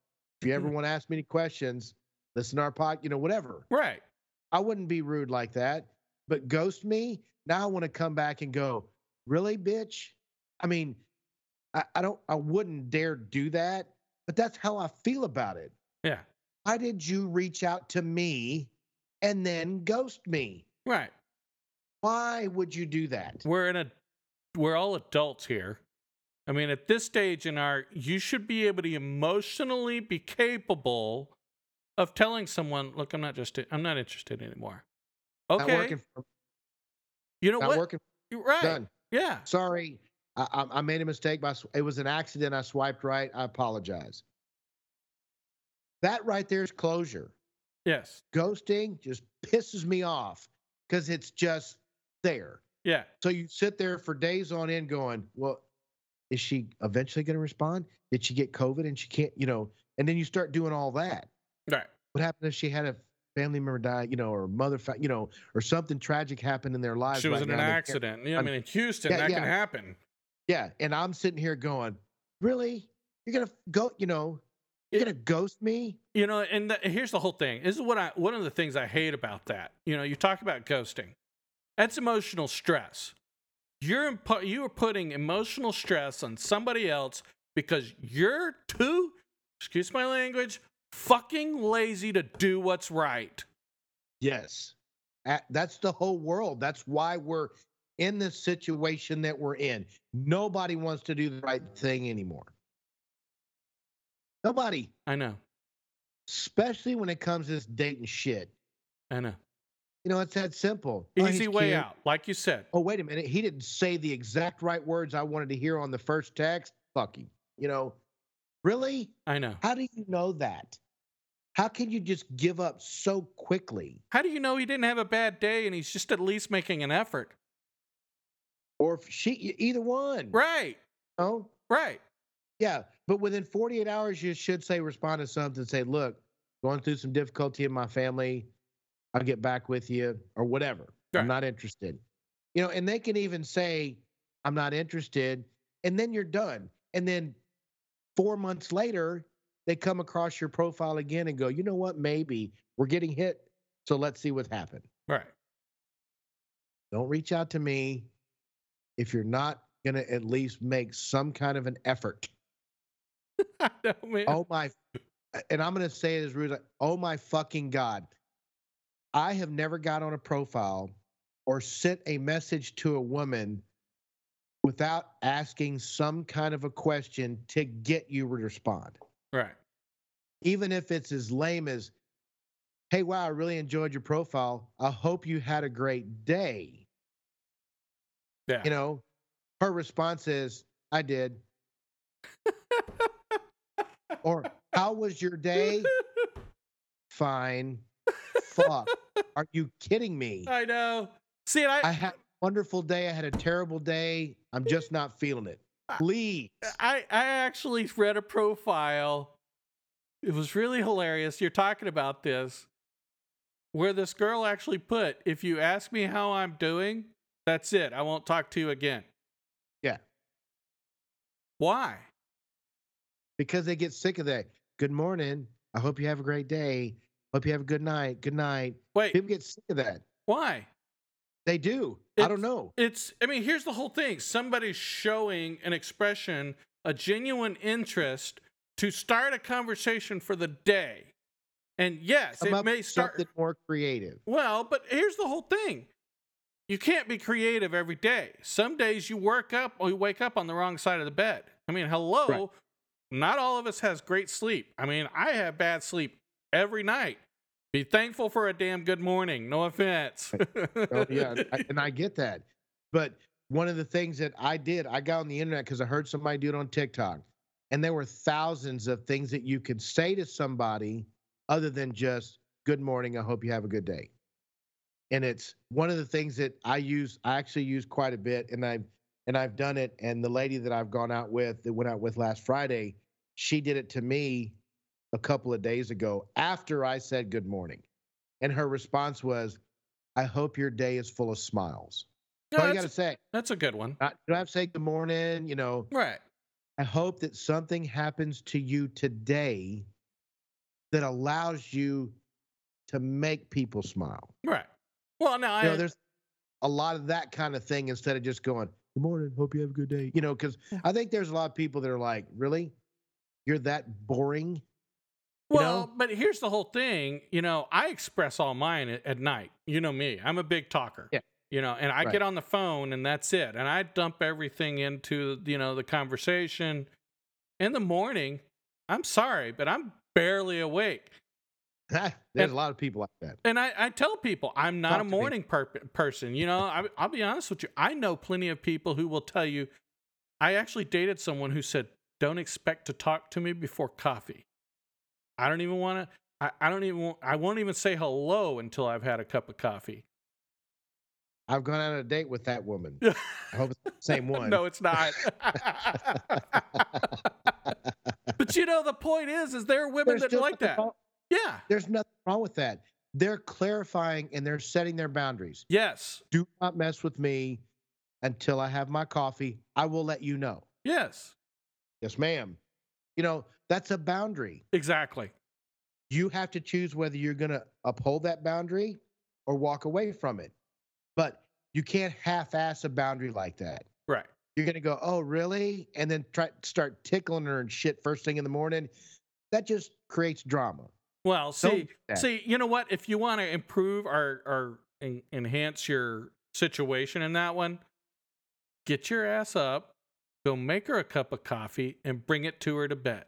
If you ever want to ask me any questions, listen to our pod, you know, whatever. Right. I wouldn't be rude like that. But ghost me, now I want to come back and go, really, bitch? I mean, I, I don't I wouldn't dare do that, but that's how I feel about it. Yeah. Why did you reach out to me and then ghost me? Right. Why would you do that? We're in a we're all adults here. I mean, at this stage in our you should be able to emotionally be capable of telling someone, look, I'm not just I'm not interested anymore. Okay. You know what? Working. You're Right. Done. Yeah. Sorry. I, I made a mistake. By, it was an accident. I swiped right. I apologize. That right there is closure. Yes. Ghosting just pisses me off because it's just there. Yeah. So you sit there for days on end going, well, is she eventually going to respond? Did she get COVID and she can't, you know, and then you start doing all that. Right. What happened if she had a family member die, you know, or mother, you know, or something tragic happened in their lives? She was right in an accident. Yeah, I mean, in Houston, yeah, that yeah. can happen. Yeah, and I'm sitting here going, "Really? You're gonna go? You know, you're gonna ghost me?" You know, and the, here's the whole thing. This is what I one of the things I hate about that. You know, you talk about ghosting. That's emotional stress. You're impo- you are putting emotional stress on somebody else because you're too, excuse my language, fucking lazy to do what's right. Yes. That's the whole world. That's why we're in the situation that we're in. Nobody wants to do the right thing anymore. Nobody. I know. Especially when it comes to this dating shit. I know. You know, it's that simple. Oh, Easy oh, way cute. out, like you said. Oh, wait a minute. He didn't say the exact right words I wanted to hear on the first text. Fuck you. You know, really? I know. How do you know that? How can you just give up so quickly? How do you know he didn't have a bad day and he's just at least making an effort? or if she either one. Right. Oh, right. Yeah, but within 48 hours, you should say respond to something. Say, look, going through some difficulty in my family. I'll get back with you or whatever. Right. I'm not interested. You know, and they can even say, I'm not interested, and then you're done. And then four months later, they come across your profile again and go, you know what? Maybe we're getting hit. So let's see what happened. Right. Don't reach out to me if you're not going to at least make some kind of an effort. I know, man. Oh my, and I'm going to say it as rude. as- Oh my fucking God. I have never got on a profile or sent a message to a woman without asking some kind of a question to get you to respond. Right. Even if it's as lame as, hey, wow, I really enjoyed your profile. I hope you had a great day. Yeah. You know, her response is, I did. or, how was your day? Fine. Fuck. Are you kidding me? I know. See, I, I had a wonderful day. I had a terrible day. I'm just not feeling it. Please. I I actually read a profile. It was really hilarious. You're talking about this, where this girl actually put, "If you ask me how I'm doing, that's it. I won't talk to you again." Yeah. Why? Because they get sick of that. Good morning. I hope you have a great day. Hope you have a good night. Good night. Wait. People get sick of that. Why? They do. I don't know. It's. I mean, here's the whole thing. Somebody's showing an expression, a genuine interest to start a conversation for the day. And yes, Come it may start. something more creative. Well, but here's the whole thing. You can't be creative every day. Some days you work up or you wake up on the wrong side of the bed. I mean, hello. Right. Not all of us has great sleep. I mean, I have bad sleep every night. Be thankful for a damn good morning. No offense. Oh, yeah, and I get that. But one of the things that I did, I got on the internet because I heard somebody do it on TikTok, and there were thousands of things that you could say to somebody other than just "Good morning, I hope you have a good day." And it's one of the things that I use. I actually use quite a bit, and I've and I've done it. And the lady that I've gone out with, that went out with last Friday, she did it to me a couple of days ago after I said good morning, and her response was, I hope your day is full of smiles. No, That's all you got to say. that's a good one. Not, you don't have to say good morning. You know, Right. I hope that something happens to you today that allows you to make people smile. Right. Well, now I You know, there's a lot of that kind of thing instead of just going, good morning, hope you have a good day. You know, because I think there's a lot of people that are like, really? You're that boring? Well, know? but here's the whole thing. You know, I express all mine at, at night. You know me. I'm a big talker. Yeah. You know, and I Right. get on the phone and that's it. And I dump everything into, you know, the conversation. In the morning, I'm sorry, but I'm barely awake. Ah, there's And- a lot of people like that. And I, I tell people I'm not Talk a morning per- person. You know, I, I'll be honest with you. I know plenty of people who will tell you. I actually dated someone who said, "Don't expect to talk to me before coffee." I don't even want to. I, I don't even. want- I won't even say hello until I've had a cup of coffee. I've gone on a date with that woman. I hope it's the same one. no, it's not. but you know, the point is, is there are women There's that like that. wrong- Yeah. There's nothing wrong with that. They're clarifying and they're setting their boundaries. Yes. Do not mess with me until I have my coffee. I will let you know. Yes. Yes, ma'am. You know, that's a boundary. Exactly. You have to choose whether you're going to uphold that boundary or walk away from it. But you can't half ass a boundary like that. Right. You're going to go, oh, really? And then try start tickling her and shit first thing in the morning. That just creates drama. Well, see, see, you know what? If you want to improve or or en- enhance your situation in that one, get your ass up, go make her a cup of coffee, and bring it to her to bed.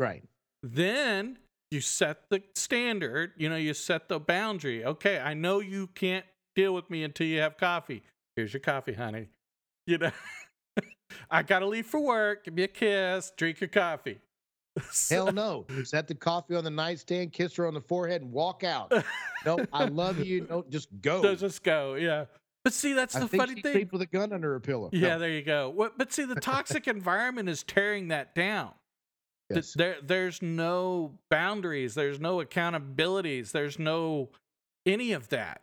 Right. Then you set the standard. You know, you set the boundary. Okay, I know you can't deal with me until you have coffee. Here's your coffee, honey. You know, I gotta leave for work. Give me a kiss. Drink your coffee. So- Hell no. Set the coffee on the nightstand, kiss her on the forehead, and walk out. no, I love you. No, just go. Let's just go. Yeah. But see, that's I the think funny she thing. sleeps with a gun under her pillow. Yeah, No. there you go. What, but see, the toxic environment is tearing that down. Yes. There, there's no boundaries. There's no accountabilities. There's no any of that.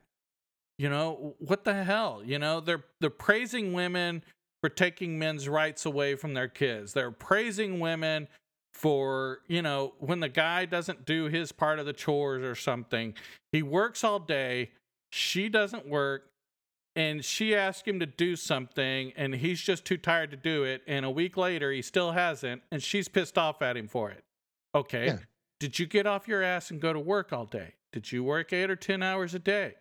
You know what the hell? You know they're they're praising women for taking men's rights away from their kids. They're praising women for you know when the guy doesn't do his part of the chores or something. He works all day. She doesn't work and she asked him to do something and he's just too tired to do it and a week later he still hasn't and she's pissed off at him for it. Okay Yeah. did you get off your ass and go to work all day? Did you work 8 or 10 hours a day?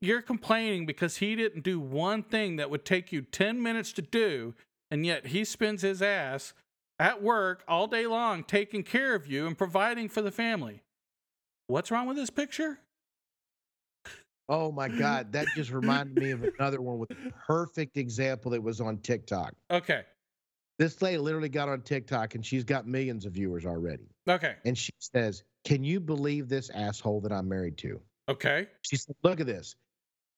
You're complaining because he didn't do one thing that would take you 10 minutes to do and yet he spends his ass at work all day long taking care of you and providing for the family. What's wrong with this picture Oh my God, that just reminded me of another one with a perfect example that was on TikTok. okay This lady literally got on TikTok and she's got millions of viewers already. okay And she says, Can you believe this asshole that I'm married to? okay She said, Look at this.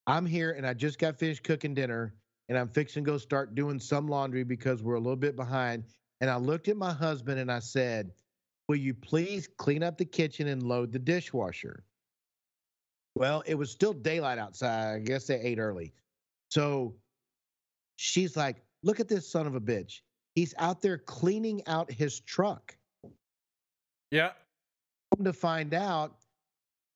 I'm here and I just got finished cooking dinner and I'm fixing to go start doing some laundry because we're a little bit behind. And I looked at my husband and I said, Will you please clean up the kitchen and load the dishwasher? Well, it was still daylight outside. I guess they ate early. So she's like, Look at this son of a bitch. He's out there cleaning out his truck. yeah Come to find out,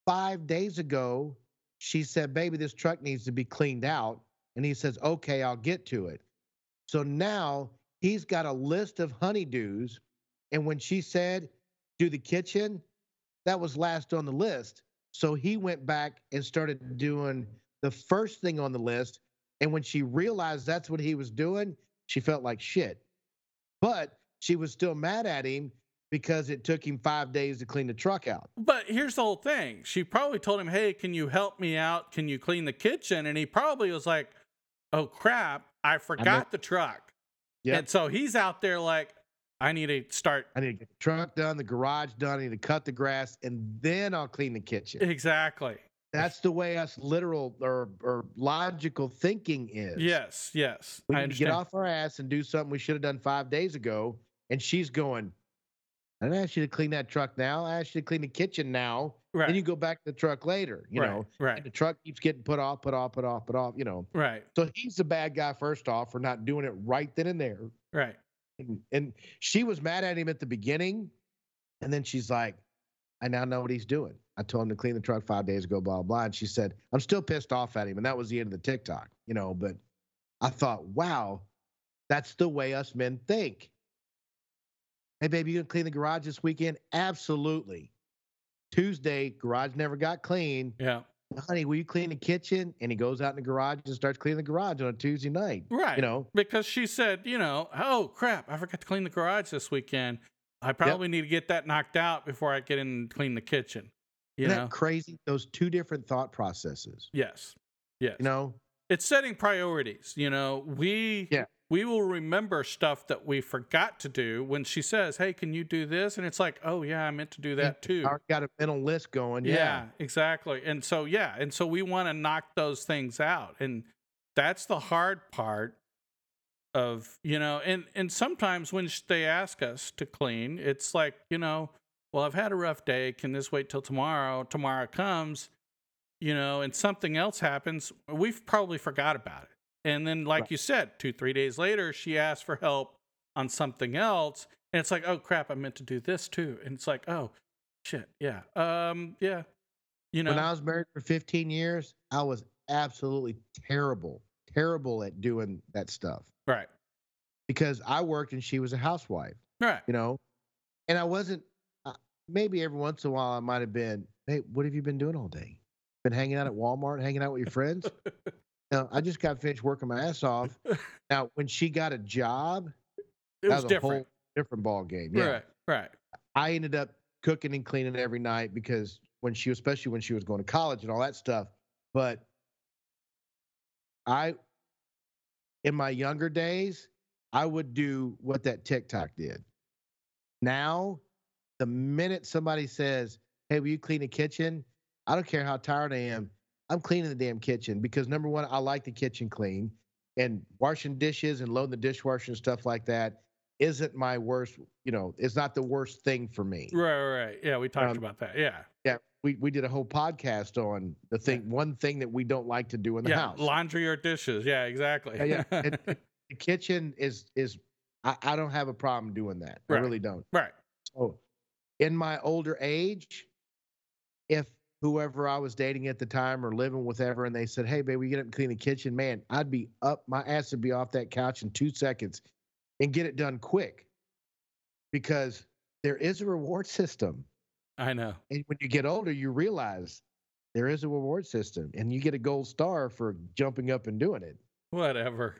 five days ago, she said, Baby, this truck needs to be cleaned out. And he says, Okay, I'll get to it. So now he's got a list of honeydews. And when she said, Do the kitchen, that was last on the list. So he went back and started doing the first thing on the list. And when she realized that's what he was doing, she felt like shit. But she was still mad at him because it took him five days to clean the truck out. But here's the whole thing. She probably told him, Hey, can you help me out? Can you clean the kitchen? And he probably was like, Oh crap, I forgot the truck. Yep. And so he's out there like, I need to start. I need to get the truck done, the garage done, I need to cut the grass, and then I'll clean the kitchen. Exactly. That's the way us literal or, or logical thinking is. Yes, yes. We I need to get off our ass and do something we should have done five days ago. And she's going, I didn't ask you to clean that truck now. I asked you to clean the kitchen now. right. Then you go back to the truck later, you right, know. right, And the truck keeps getting put off, put off, put off, put off, you know. right, So he's the bad guy first off for not doing it right then and there. right. And, she was mad at him at the beginning. And then she's like, I now know what he's doing. I told him to clean the truck five days ago, blah, blah. And she said, I'm still pissed off at him. And that was the end of the TikTok, you know. But I thought, wow, that's the way us men think. Hey, baby, you gonna clean the garage this weekend? Absolutely. Tuesday, garage never got clean. Yeah. Honey, will you clean the kitchen? And he goes out in the garage and starts cleaning the garage on a Tuesday night. Right. You know, because she said, you know, oh crap, I forgot to clean the garage this weekend. I probably need to get that knocked out before I get in and clean the kitchen. You Isn't know? that crazy? Those two different thought processes. yes. Yes. You know, it's setting priorities. You know, we Yeah. We will remember stuff that we forgot to do when she says, "Hey, can you do this?" And it's like, "Oh yeah, I meant to do that too." I got a mental list going. yeah. Yeah. exactly. And so yeah, and so we want to knock those things out, and that's the hard part of you know. And and sometimes when they ask us to clean, it's like you know, well, I've had a rough day. Can this wait till tomorrow? Tomorrow comes you know, and something else happens, we've probably forgot about it. And then, like Right. you said, two, three days later, she asked for help on something else. And it's like, oh crap, I meant to do this too. And it's like, oh shit, yeah. Um, yeah. You know, When I was married for 15 years, I was absolutely terrible, terrible at doing that stuff right. because I worked and she was a housewife, Right. you know, and I wasn't, uh, maybe every once in a while I might have been, hey, what have you been doing all day? Been hanging out at Walmart, hanging out with your friends? no, I just got finished working my ass off. Now, when she got a job, It was was a different. whole different ball game. Yeah. Right. Right. I ended up cooking and cleaning every night because when she, especially when she was going to college and all that stuff. But I, in my younger days, I would do what that TikTok did. Now, the minute somebody says, "Hey, will you clean the kitchen?" I don't care how tired I am. I'm cleaning the damn kitchen because number one, I like the kitchen clean, and washing dishes and loading the dishwasher and stuff like that isn't my worst. You know, it's not the worst thing for me. Right, right, right. Yeah, we talked Um, about that. Yeah. Yeah, we we did a whole podcast on the thing. One thing that we don't like to do in the yeah. house. Laundry or dishes. Yeah, exactly. Yeah, yeah. It- the kitchen is is I, I don't have a problem doing that. I really don't. right. So in my older age, if whoever I was dating at the time or living with ever and they said, Hey baby, get up and clean the kitchen, man, I'd be up, my ass would be off that couch in two seconds and get it done quick. Because there is a reward system. I know. And when you get older, you realize there is a reward system and you get a gold star for jumping up and doing it. Whatever.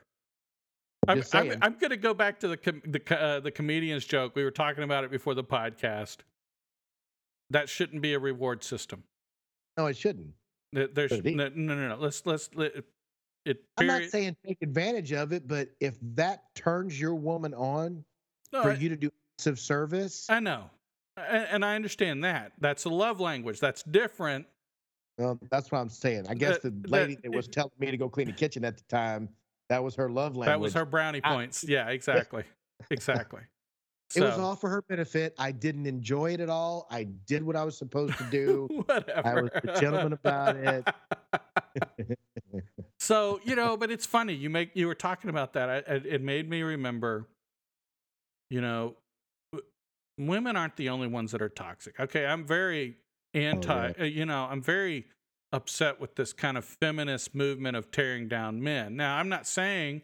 I'm I'm, I'm, going to go back to the com- the uh, the comedian's joke. We were talking about it before the podcast. That shouldn't be a reward system. No, it shouldn't. There- There's no, no, no, no. Let's let's let it. I'm not saying take advantage of it, but if that turns your woman on No, for I- you to do acts of service, I know, and, and I understand that. That's a love language. That's different. well, that's what I'm saying. I guess That- the lady that- that was telling me to go clean the kitchen at the time, that was her love language. That was her brownie I- points. yeah, exactly, exactly. It was all for her benefit. I didn't enjoy it at all. I did what I was supposed to do. whatever. I was a gentleman about it. so you know, but it's funny. You make you were talking about that. I, it, made me remember. You know, women aren't the only ones that are toxic. Okay, I'm very anti. uh, You know, I'm very upset with this kind of feminist movement of tearing down men. Now, I'm not saying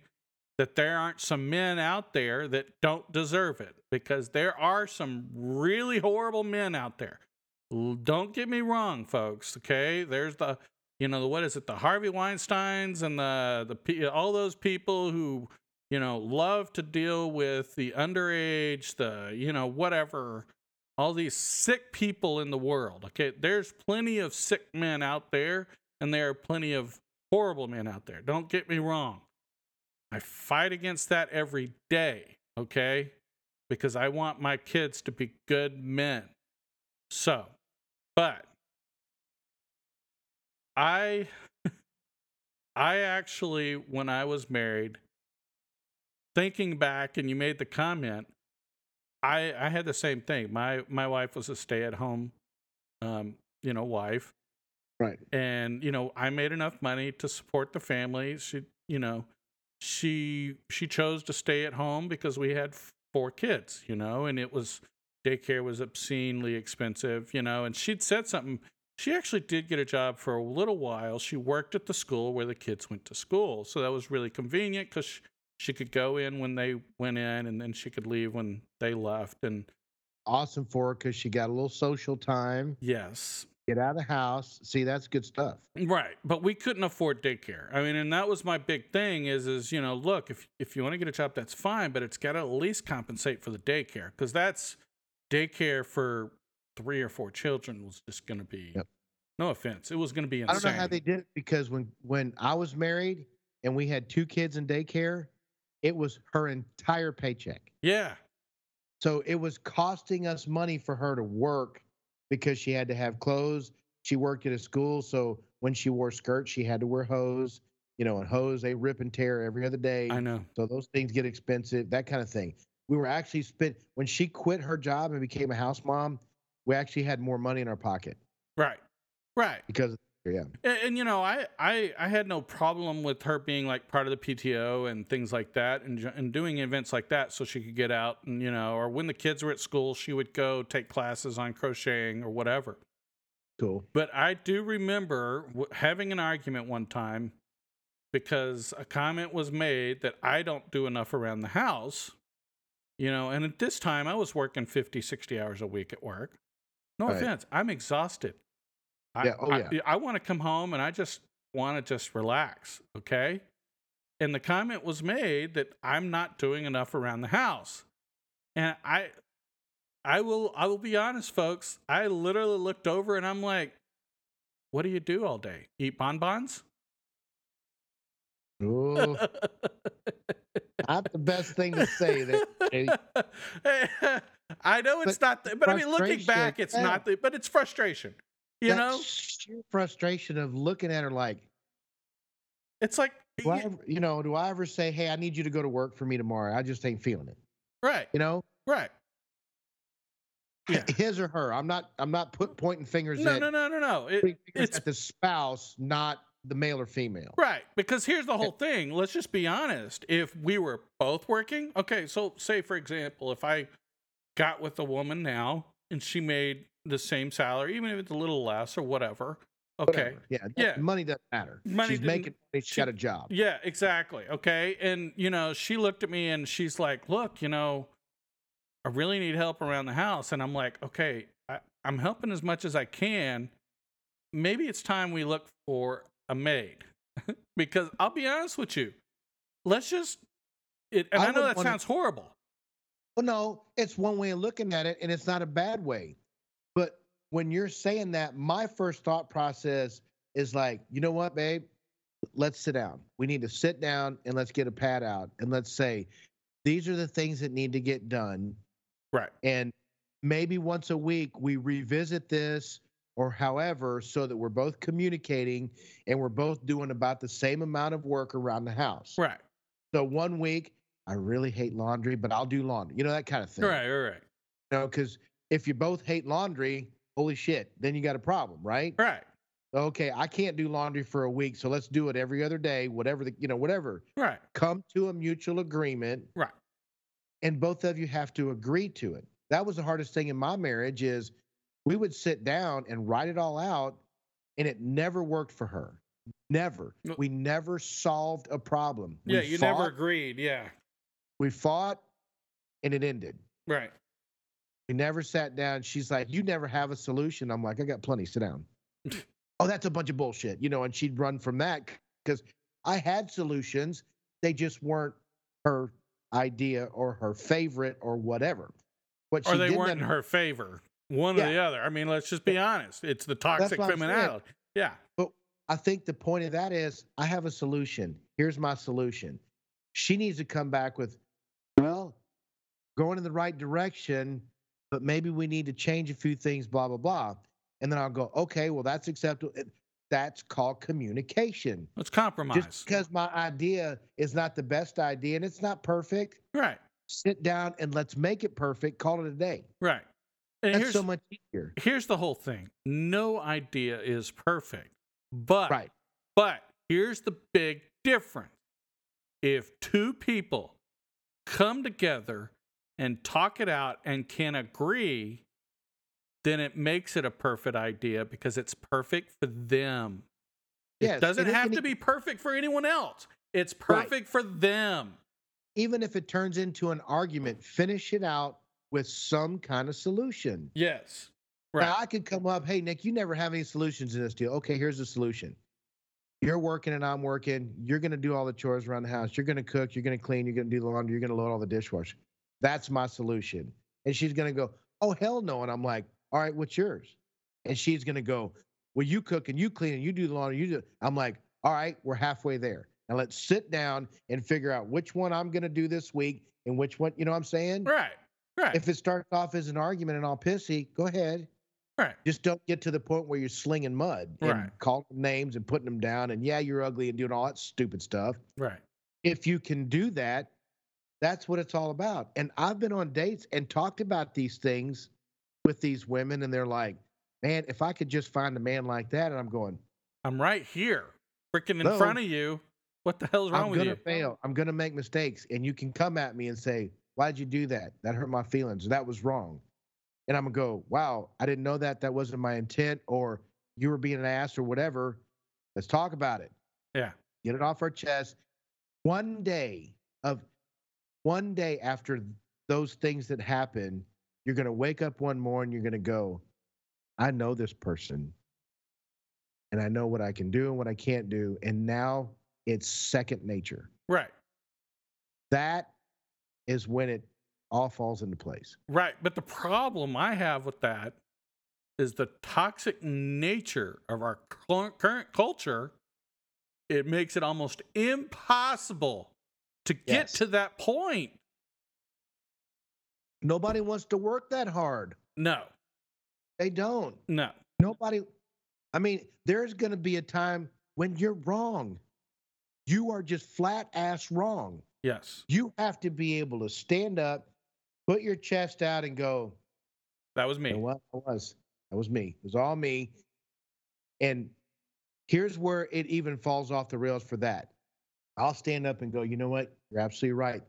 that there aren't some men out there that don't deserve it because there are some really horrible men out there. Don't get me wrong, folks. Okay, there's the you know what is it the Harvey Weinstein's and the the all those people who you know love to deal with the underage, the you know whatever, all these sick people in the world. Okay, there's plenty of sick men out there, and there are plenty of horrible men out there. Don't get me wrong. I fight against that every day, okay? Because I want my kids to be good men. So, but I I actually when I was married thinking back and you made the comment I I had the same thing. My my wife was a stay-at-home um, you know, wife Right. and you know i made enough money to support the family she you know she she chose to stay at home because we had four kids you know and it was daycare was obscenely expensive you know and she'd said something she actually did get a job for a little while. She worked at the school where the kids went to school so that was really convenient because she, she could go in when they went in and then she could leave when they left and Awesome for her because she got a little social time, yes get out of the house. See, that's good stuff. Right, but we couldn't afford daycare. I mean, and that was my big thing is is, you know, look, if if you want to get a job that's fine, but it's got to at least compensate for the daycare cuz that's daycare for 3 or 4 children was just going to be Yep. no offense. It was going to be I don't know how they did it because when when I was married and we had two kids in daycare, it was her entire paycheck. yeah. So it was costing us money for her to work because she had to have clothes. She worked at a school, so when she wore skirts, she had to wear hose. You know, and hose they rip and tear every other day. I know. So those things get expensive, that kind of thing. We were actually spent when she quit her job and became a house mom. We actually had more money in our pocket Right. Right. because yeah. And, and you know, I, I I had no problem with her being like part of the PTO and things like that, and and doing events like that, so she could get out and you know, or when the kids were at school, she would go take classes on crocheting or whatever. Cool. But I do remember w- having an argument one time because a comment was made that I don't do enough around the house. You know, and at this time I was working 50, 60 hours a week at work. No Right. offense, I'm exhausted. I, Yeah, oh, I, yeah. I want to come home and I just want to just relax, okay? And the comment was made that I'm not doing enough around the house. And I I will I will be honest, folks. I literally looked over and I'm like, what do you do all day? Eat bonbons? Oh, not the best thing to say That, I know it's not, the, but I mean, looking back, it's yeah. not the, but it's frustration. You that know, sheer frustration of looking at her like, it's like do I you know, do I ever say, hey, I need you to go to work for me tomorrow? I just ain't feeling it. right, You know, right. Yeah. his or her. I'm not. I'm not put pointing fingers No, at no, no, no, no. It, it's at the spouse, not the male or female. Right. Because here's the eh whole thing. Let's just be honest. If we were both working, okay, so say for example, if I got with a woman now and she made the same salary, even if it's a little less or whatever. Okay. Whatever. Yeah. Yeah. Money doesn't matter. Money She's making money. She's she- got a job. Yeah, exactly. Okay. And, you know, she looked at me and she's like, look, you know, I really need help around the house. And I'm like, okay, I, I'm helping as much as I can. Maybe it's time we look for a maid. because I'll be honest with you. Let's just, it, and I I, know that sounds horrible. Well, no, it's one way of looking at it, and it's not a bad way. But when you're saying that, my first thought process is like, you know what, babe? Let's sit down. We need to sit down and let's get a pad out and let's say, these are the things that need to get done. Right. And maybe once a week we revisit this or however, so that we're both communicating and we're both doing about the same amount of work around the house. Right. So one week, I really hate laundry, but I'll do laundry. You know, that kind of thing. Right. Right. Right. You know, because if you both hate laundry, holy shit, then you got a problem, right? Right. Okay, I can't do laundry for a week, so let's do it every other day, whatever the, you know, whatever. Right. Come to a mutual agreement. Right. And both of you have to agree to it. That was the hardest thing in my marriage is we would sit down and write it all out, and it never worked for her. Never. We never solved a problem. We Yeah. You never agreed. Yeah. We fought, and it ended. Right. We never sat down. She's like, You never have a solution. I'm like, I got plenty. Sit down. oh, that's a bunch of bullshit. You know, and she'd run from that because I had solutions. They just weren't her idea or her favorite or whatever. What Or she they weren't in her favor. One or the other. I mean, let's just be honest. It's the toxic criminality. Yeah. But I think the point of that is I have a solution. Here's my solution. She needs to come back with, going in the right direction, but maybe we need to change a few things, blah, blah, blah. And then I'll go, okay, well, that's acceptable. That's called communication. Let's compromise. Just because my idea is not the best idea and it's not perfect, right. sit down and let's make it perfect. Call it a day. Right. And That's so much easier. here's the whole thing. No idea is perfect. But Right. but here's the big difference. If two people come together and talk it out and can agree, then it makes it a perfect idea because it's perfect for them. Yes, it doesn't it have can to be perfect for anyone else. It's Right. perfect for them. Even if it turns into an argument, finish it out with some kind of solution. Yes. Now, Right. I could come up, hey, Nick, you never have any solutions in this deal. Okay, here's the solution. You're working and I'm working. You're going to do all the chores around the house. You're going to cook. You're going to clean. You're going to do the laundry. You're going to load all the dishwasher. That's my solution. And she's going to go, oh, hell no. And I'm like, all right, what's yours? And she's going to go, well, you cook and you clean and you do the laundry. You do. I'm like, all right, we're halfway there. Now let's sit down and figure out which one I'm going to do this week and which one, you know what I'm saying? Right. Right. If it starts off as an argument and all pissy, go ahead. right. Just don't get to the point where you're slinging mud and Right. calling names and putting them down and yeah, you're ugly and doing all that stupid stuff. Right. If you can do that, that's what it's all about. And I've been on dates and talked about these things with these women, and they're like, man, if I could just find a man like that, and I'm going, I'm right here, freaking in No. front of you. What the hell's wrong with you? I'm with gonna you? fail. I'm gonna make mistakes, and you can come at me and say, "Why'd you do that? That hurt my feelings. That was wrong." And I'm gonna go, "Wow, I didn't know that. That wasn't my intent, or you were being an ass, or whatever." Let's talk about it. Yeah. Get it off our chest. One day of, one day after those things that happen, you're gonna wake up one morning. You're gonna go, "I know this person." And I know what I can do and what I can't do. And now it's second nature Right. that is when it all falls into place. Right. But the problem I have with that is the toxic nature of our current culture. It makes it almost impossible to get Yes. to that point. Nobody wants to work that hard. No, They don't. no. Nobody I mean, there's going to be a time when you're wrong. You are just flat ass wrong. Yes. You have to be able to stand up, put your chest out, and go, That was me. You what? It was. That was me. It was all me. And here's where it even falls off the rails for that. I'll stand up and go, you know what? You're absolutely right.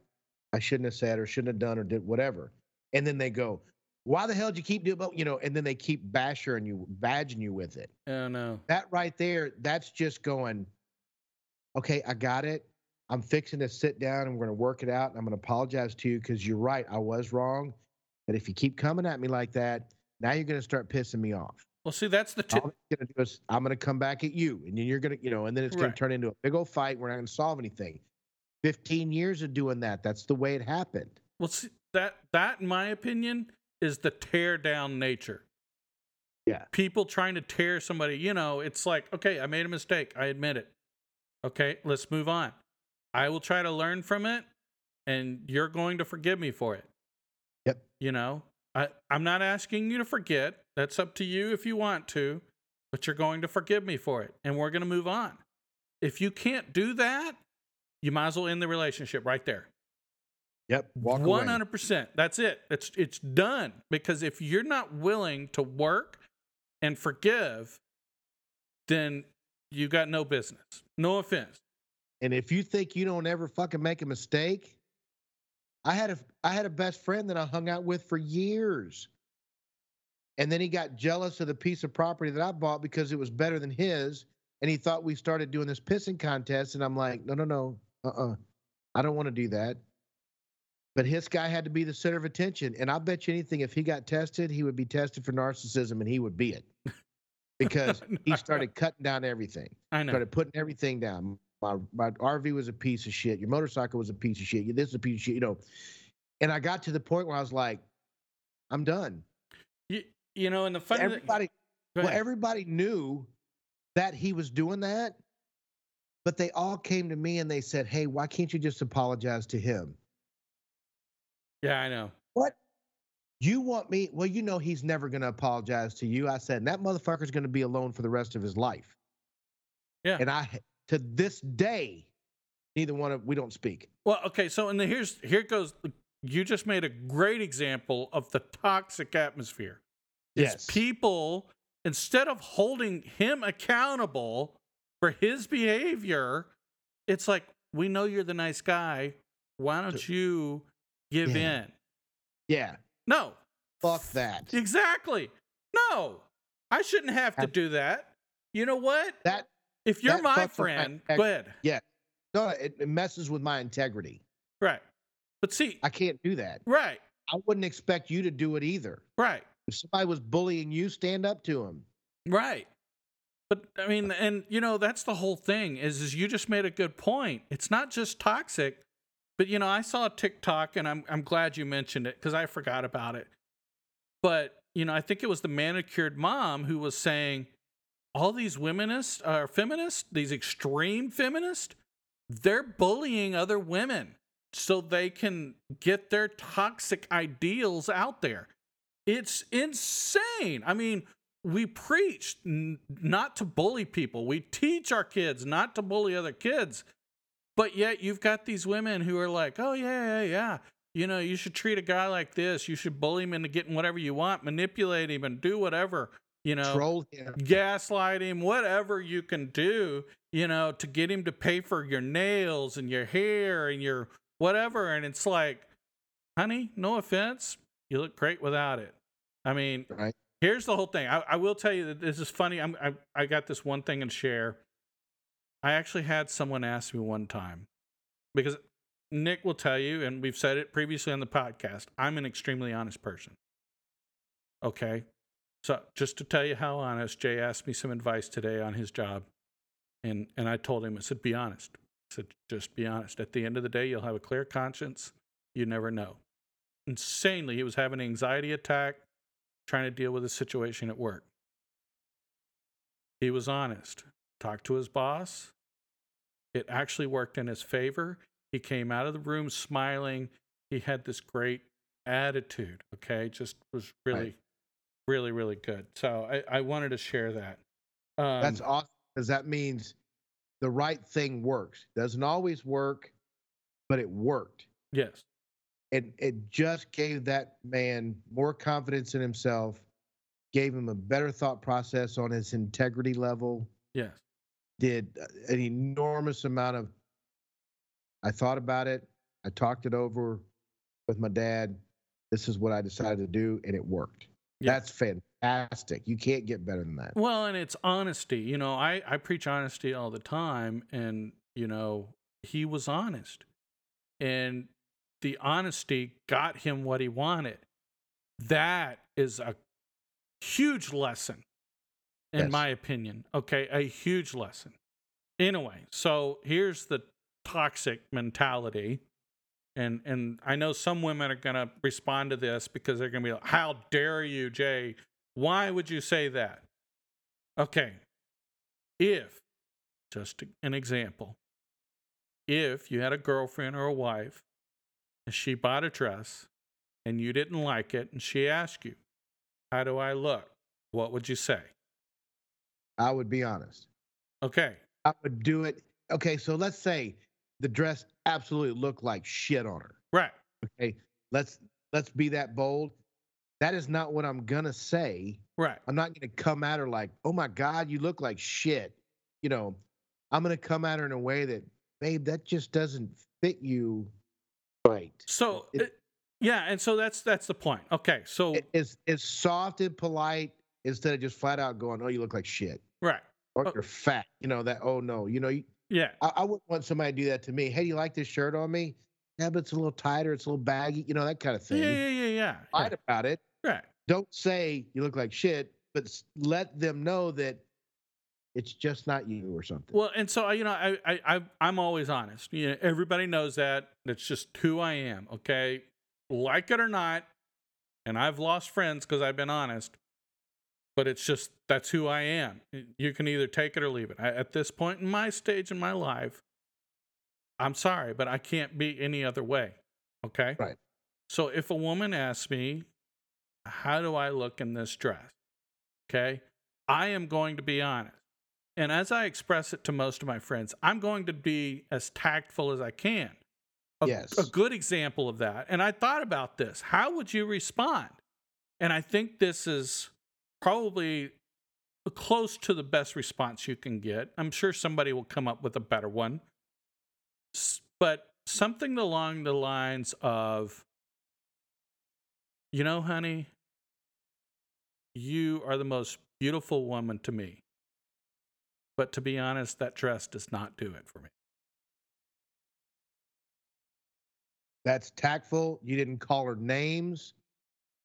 I shouldn't have said or shouldn't have done or did whatever. And then they go, why the hell did you keep doing you know, and then they keep bashing you, badging you with it. Oh no. That right there, that's just going, okay, I got it. I'm fixing to sit down and we're going to work it out. And I'm going to apologize to you because you're right. I was wrong. But if you keep coming at me like that, now you're going to start pissing me off. Well, see, that's the. All I'm going to do is I'm going to come back at you, and then you're going to, you know, and then it's Right. to turn into a big old fight. We're not going to solve anything. 15 years of doing that. That's the way it happened. Well, see, that that in my opinion is the tear down nature. Yeah. People trying to tear somebody, you know, it's like, okay, I made a mistake. I admit it. Okay, let's move on. I will try to learn from it and you're going to forgive me for it. Yep. You know, I, I'm not asking you to forget. That's up to you if you want to, but you're going to forgive me for it and we're going to move on. If you can't do that, you might as well end the relationship right there. Yep. Walk hundred percent. That's it. It's it's done. Because if you're not willing to work and forgive, then you got no business. No offense. And if you think you don't ever fucking make a mistake, I had a I had a best friend that I hung out with for years. And then he got jealous of the piece of property that I bought because it was better than his. And he thought we started doing this pissing contest. And I'm like, no, no, no. Uh-uh. I don't want to do that. But his guy had to be the center of attention. And I bet you anything, if he got tested, he would be tested for narcissism and he would be it. Because he started cutting down everything I know. started putting everything down. My my RV was a piece of shit. Your motorcycle was a piece of shit. This is a piece of shit. You know, and I got to the point where I was like, I'm done. You, you know, and the funny thing- everybody, Go well, everybody knew that he was doing that, but they all came to me and they said, "Hey, why can't you just apologize to him?" yeah, I know. What? You want me? Well, you know he's never going to apologize to you. I said, and that motherfucker's going to be alone for the rest of his life. Yeah. And I, to this day, neither one of we don't speak. Well, okay, so and here's here goes you just made a great example of the toxic atmosphere. Is people instead of holding him accountable for his behavior, it's like we know you're the nice guy. Why don't you give Yeah. in? Yeah. No. Fuck that. Exactly. No. I shouldn't have to do that. You know what? That If you're that my with my friend, go ahead. Yeah. No, it, it messes with my integrity. Right. But see, I can't do that. right, I wouldn't expect you to do it either. right. If somebody was bullying you, stand up to him. Right. But I mean, and you know, that's the whole thing is, is you just made a good point. It's not just toxic, but you know, I saw a TikTok and I'm, I'm glad you mentioned it because I forgot about it. But, you know, I think it was the manicured mom who was saying all these womenists are uh, feminists, these extreme feminists, they're bullying other women so they can get their toxic ideals out there. It's insane. I mean, we preach n- not to bully people. We teach our kids not to bully other kids. But yet you've got these women who are like, "Oh yeah, yeah, yeah. You know, you should treat a guy like this. You should bully him into getting whatever you want, manipulate him and do whatever, you know, Troll him. gaslight him, whatever you can do, you know, to get him to pay for your nails and your hair and your whatever. And it's like, honey, no offense, you look great without it. I mean, Right. here's the whole thing. I, I will tell you that this is funny. I'm, I, I got this one thing and share. I actually had someone ask me one time because Nick will tell you, and we've said it previously on the podcast, I'm an extremely honest person. Okay. So just to tell you how honest, Jay asked me some advice today on his job. And and I told him, I said, be honest. I said, just be honest. At the end of the day, you'll have a clear conscience. You never know. Insanely, he was having an anxiety attack, trying to deal with a situation at work. He was honest. Talked to his boss. It actually worked in his favor. He came out of the room smiling. He had this great attitude. Okay. Just was really, Right. Really, really good. So I, I wanted to share that. Um, That's awesome because that means the right thing works. Doesn't always work, but it worked. yes. And it just gave that man more confidence in himself, gave him a better thought process on his integrity level, Yes. did an enormous amount of I thought about it, I talked it over with my dad. This is what I decided to do, and it worked. That's fantastic. You can't get better than that. Well, and it's honesty. You know, I, I preach honesty all the time, and, you know, he was honest. And the honesty got him what he wanted. That is a huge lesson, in Yes. my opinion. Okay, a huge lesson. Anyway, so here's the toxic mentality. And and I know some women are gonna respond to this because they're gonna be like, How dare you, Jay? Why would you say that? Okay. If, just an example, if you had a girlfriend or a wife and she bought a dress and you didn't like it and she asked you, How do I look? What would you say? I would be honest. Okay. I would do it. Okay, so let's say the dress absolutely looked like shit on her. Right. Okay, let's let's be that bold. That is not what I'm gonna say. Right. I'm not gonna come at her like, "Oh my God, you look like shit." You know, I'm gonna come at her in a way that, babe, that just doesn't fit you right. So, It- it- yeah, and so that's that's the point. Okay, so It- It's it's soft and polite instead of just flat out going, "Oh, you look like shit," right, or Oh. you're fat. You know that. Oh no, you know, you, yeah, I, I wouldn't want somebody to do that to me. Hey, do you like this shirt on me? Yeah, but it's a little tighter. It's a little baggy. You know that kind of thing. yeah, yeah, yeah, Fight about it. right. Don't say you look like shit, but let them know that it's just not you or something. Well, and so uh, you know, I, I, I I'm always honest. You know, everybody knows that. That's just who I am. Okay, like it or not, and I've lost friends because I've been honest. But it's just that's who I am. You can either take it or leave it. I, at this point in my stage in my life, I'm sorry, but I can't be any other way. Okay. Right. So if a woman asks me, "How do I look in this dress?" Okay, I am going to be honest. And as I express it to most of my friends, I'm going to be as tactful as I can. A, Yes. a good example of that. And I thought about this. How would you respond? And I think this is probably close to the best response you can get. I'm sure somebody will come up with a better one. But something along the lines of, you know, honey, you are the most beautiful woman to me. But to be honest, that dress does not do it for me. That's tactful. You didn't call her names.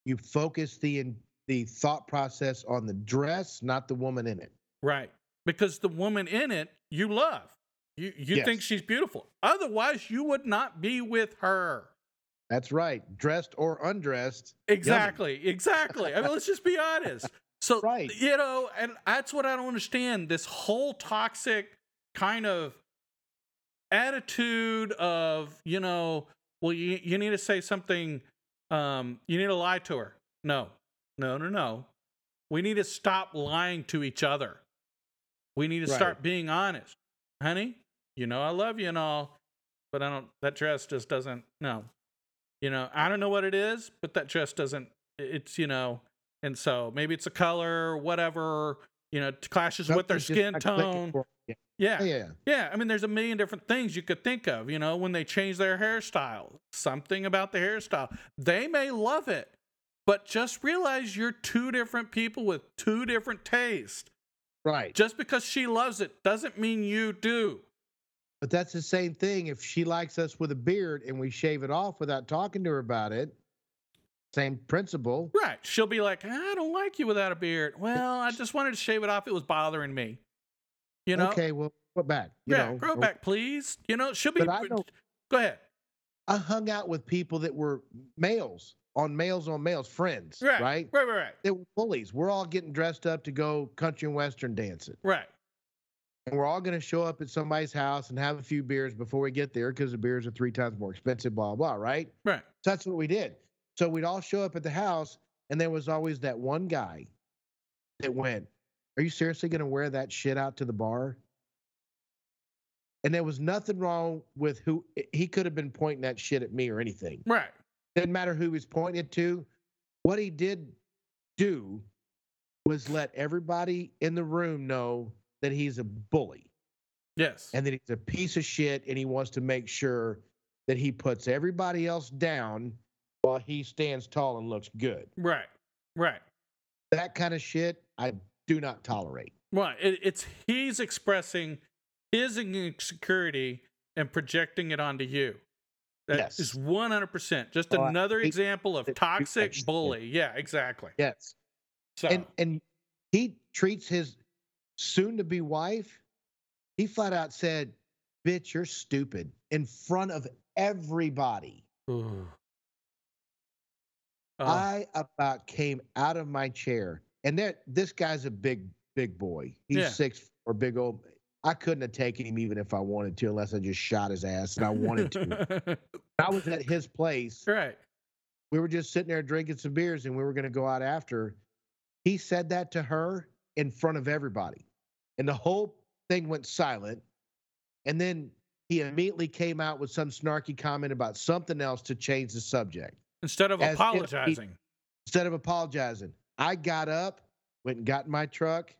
You focused the the thought process on the dress, not the woman in it. Right. Because the woman in it you love. You you think she's beautiful. Otherwise, you would not be with her. That's right. Dressed or undressed. Exactly. Exactly. I mean, let's just be honest. So, Right. you know, and that's what I don't understand. This whole toxic kind of attitude of, you know, well, you, you need to say something, um, you need to lie to her. No, no, no, no. We need to stop lying to each other. We need to Right. start being honest. Honey, you know, I love you and all, but I don't, that dress just doesn't, no. You know, I don't know what it is, but that dress doesn't, it's, you know, and so maybe it's a color, whatever, you know, it clashes with their skin tone. Yeah. Yeah, yeah. Yeah, I mean, there's a million different things you could think of, you know, when they change their hairstyle, something about the hairstyle. They may love it, but just realize you're two different people with two different tastes. Right. Just because she loves it doesn't mean you do. But that's the same thing. If she likes us with a beard and we shave it off without talking to her about it, same principle. Right. She'll be like, I don't like you without a beard. Well, I just wanted to shave it off. It was bothering me. You know? Okay, well, put back. You yeah, know, grow back, please. You know, she'll be. But I don't- Go ahead. I hung out with people that were males on males on males, friends, Right. right? Right, right, right. They were bullies. We're all getting dressed up to go country and western dancing. Right. And we're all going to show up at somebody's house and have a few beers before we get there because the beers are three times more expensive, blah, blah, right? Right. So that's what we did. So we'd all show up at the house, and there was always that one guy that went, Are you seriously going to wear that shit out to the bar? And there was nothing wrong with who he could have been pointing that shit at me or anything. Right. Didn't matter who he was pointing it to. What he did do was let everybody in the room know that he's a bully Yes. and that he's a piece of shit and he wants to make sure that he puts everybody else down while he stands tall and looks good. right. Right. That kind of shit I do not tolerate. Right. It, it's he's expressing his insecurity and projecting it onto you. That Yes. is 100% just Oh, another example of toxic bully. Yeah, exactly. Yes. So, And and he treats his soon to be wife, he flat out said, Bitch, you're stupid in front of everybody. Oh, I about came out of my chair. And that this guy's a big, big boy. He's Yeah. six or big old. I couldn't have taken him even if I wanted to, unless I just shot his ass and I wanted to. I was at his place. right. We were just sitting there drinking some beers and we were going to go out after. He said that to her in front of everybody. And the whole thing went silent. And then he immediately came out with some snarky comment about something else to change the subject. Instead of As if he- apologizing. Instead of apologizing, I got up, went and got in my truck,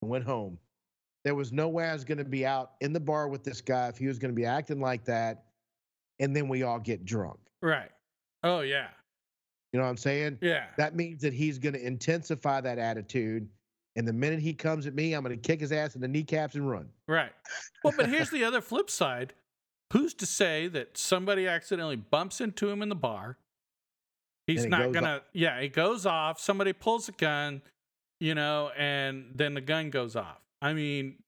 and went home. There was no way I was going to be out in the bar with this guy if he was going to be acting like that. And then we all get drunk. right. Oh, yeah. You know what I'm saying? Yeah. That means that he's going to intensify that attitude. And the minute he comes at me, I'm going to kick his ass in the kneecaps and run. Right. Well, but here's the other flip side. Who's to say that somebody accidentally bumps into him in the bar? He's not gonna. Yeah, it goes off. Somebody pulls a gun, you know, and then the gun goes off. I mean,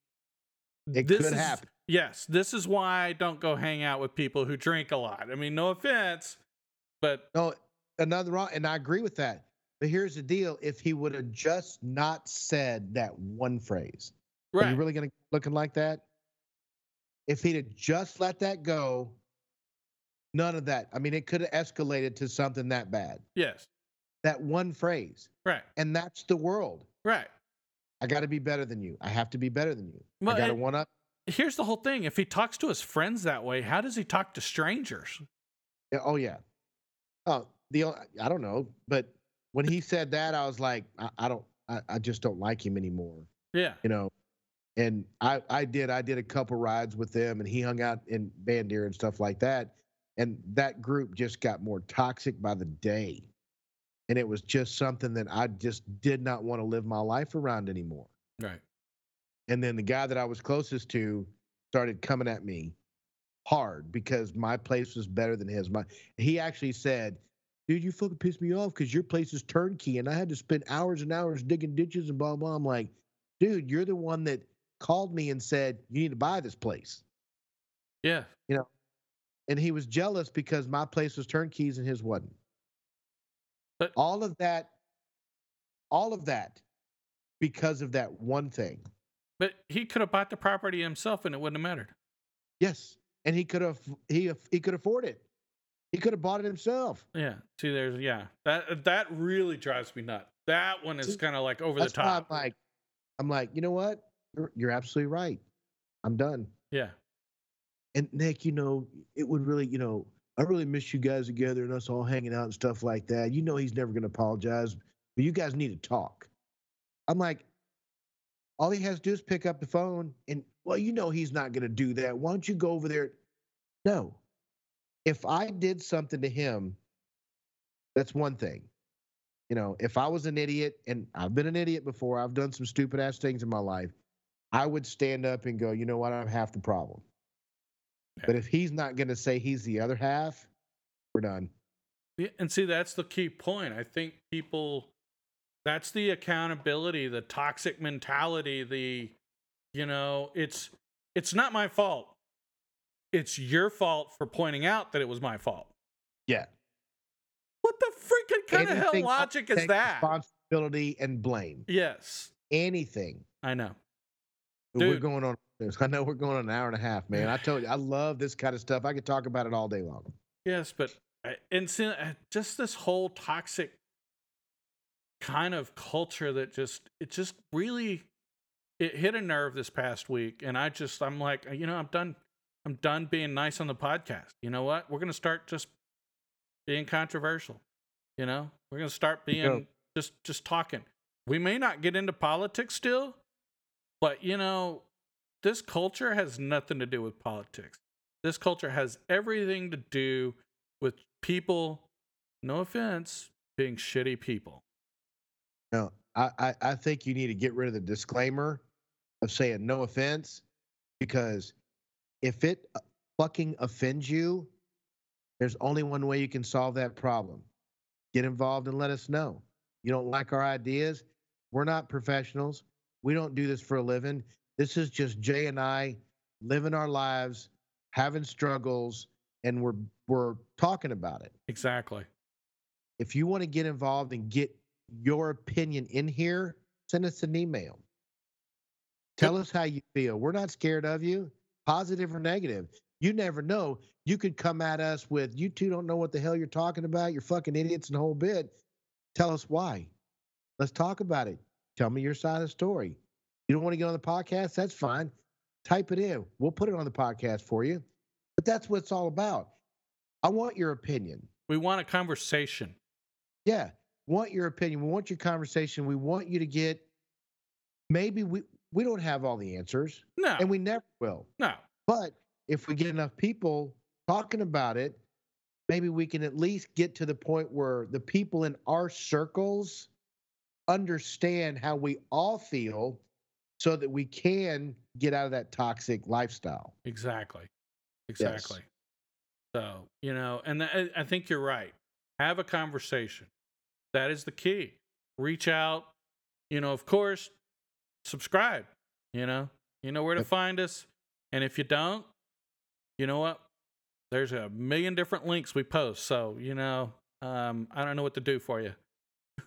It this could is- happen. Yes, this is why I don't go hang out with people who drink a lot. I mean, no offense, but No, another wrong. And I agree with that. But here's the deal if he would have just not said that one phrase, are right, you really going to looking like that? If he'd have just let that go, none of that. I mean, it could have escalated to something that bad. yes, That one phrase. right, And that's the world. right. I got to be better than you. I have to be better than you. Well, I got to one up. Here's the whole thing: if he talks to his friends that way, how does he talk to strangers? Yeah, Oh yeah. Oh, the I don't know, but when he said that, I was like, I, I don't, I, I just don't like him anymore. Yeah, You know. And I, I did, I did a couple rides with them, and he hung out in Bandera and stuff like that. And that group just got more toxic by the day, and it was just something that I just did not want to live my life around anymore. right. And then the guy that I was closest to started coming at me hard because my place was better than his. My he actually said, "Dude, you fucking pissed me off because your place is turnkey, and I had to spend hours and hours digging ditches and blah blah." I'm like, "Dude, you're the one that called me and said you need to buy this place." Yeah, you know, And he was jealous because my place was turnkeys and his wasn't. But- all of that, all of that, because of that one thing. but he could have bought the property himself, and it wouldn't have mattered. Yes, and he could have he he could afford it. He could have bought it himself. Yeah. See, there's yeah. That that really drives me nuts. That one is kind of like over the That's why top. I'm like, I'm like, you know what? You're, you're absolutely right. I'm done. yeah. And Nick, you know, it would really, you know, I really miss you guys together and us all hanging out and stuff like that. You know, he's never going to apologize, but you guys need to talk. I'm like, all he has to do is pick up the phone and, well, you know, he's not going to do that. Why don't you go over there? No. If I did something to him, that's one thing. You know, if I was an idiot, and I've been an idiot before, I've done some stupid ass things in my life, I would stand up and go, you know what, I'm half the problem. But if he's not going to say he's the other half, we're done. Yeah, and see that's the key point. I think people that's the accountability, the toxic mentality, the you know, it's it's not my fault. It's your fault for pointing out that it was my fault. Yeah. What the freaking kind of hell logic is that? Responsibility and blame. Yes, Anything. I know. But We're going on. I know we're going on an hour and a half, man. I told you, I love this kind of stuff. I could talk about it all day long. Yes, but and see, uh, just this whole toxic kind of culture that just it just really it hit a nerve this past week, and I just I'm like, you know, I'm done. I'm done being nice on the podcast. You know what? We're gonna start just being controversial. You know, we're gonna start being Yeah. just just talking. We may not get into politics still, but you know, this culture has nothing to do with politics. This culture has everything to do with people, no offense, being shitty people. No, I, I, I think you need to get rid of the disclaimer of saying no offense because if it uh, fucking offends you, there's only one way you can solve that problem. Get involved and let us know. You don't like our ideas? We're not professionals. We don't do this for a living. This is just Jay and I living our lives, having struggles, and we're we're talking about it Exactly. if you want to get involved and get your opinion in here, send us an email. Tell us how you feel. We're not scared of you, positive or negative. You never know. You could come at us with, you two don't know what the hell you're talking about. You're fucking idiots and the whole bit. Tell us why. Let's talk about it. Tell me your side of the story. You don't want to get on the podcast? That's fine. Type it in. We'll put it on the podcast for you. But that's what it's all about. I want your opinion. We want a conversation. Yeah, want your opinion. We want your conversation. We want you to get. Maybe we we don't have all the answers, No, and we never will. no. But if we get enough people talking about it, maybe we can at least get to the point where the people in our circles understand how we all feel, so that we can get out of that toxic lifestyle. Exactly. Exactly. So, you know, and th- I I think you're right. Have a conversation. That is the key. Reach out. You know, of course, subscribe. You know, you know where to find us. And if you don't, you know what? There's a million different links we post. So, you know, um, I don't know what to do for you.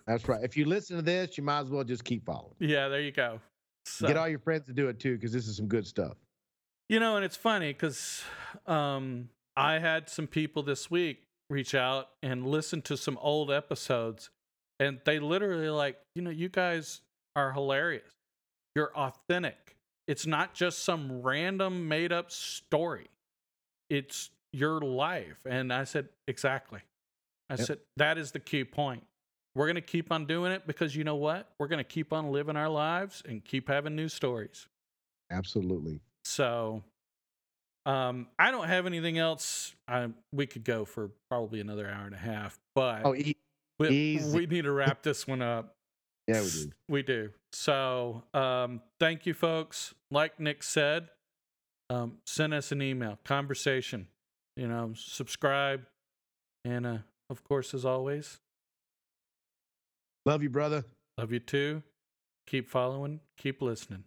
That's right. If you listen to this, you might as well just keep following. Yeah, there you go. So, Get all your friends to do it too, because this is some good stuff. You know, and it's funny because um, I had some people this week reach out and listen to some old episodes, and they literally like, you know, you guys are hilarious. You're authentic. It's not just some random made up story. It's your life. And I said, exactly. I Yep. said, that is the key point. We're going to keep on doing it because you know what? We're going to keep on living our lives and keep having new stories. Absolutely. So um I don't have anything else. I we could go for probably another hour and a half, but Oh, e- we, we need to wrap this one up. yeah, we do. We do. So um thank you folks. Like Nick said, um send us an email, conversation, you know, subscribe and uh of course as always, Love you, brother. love you too. Keep following, keep listening.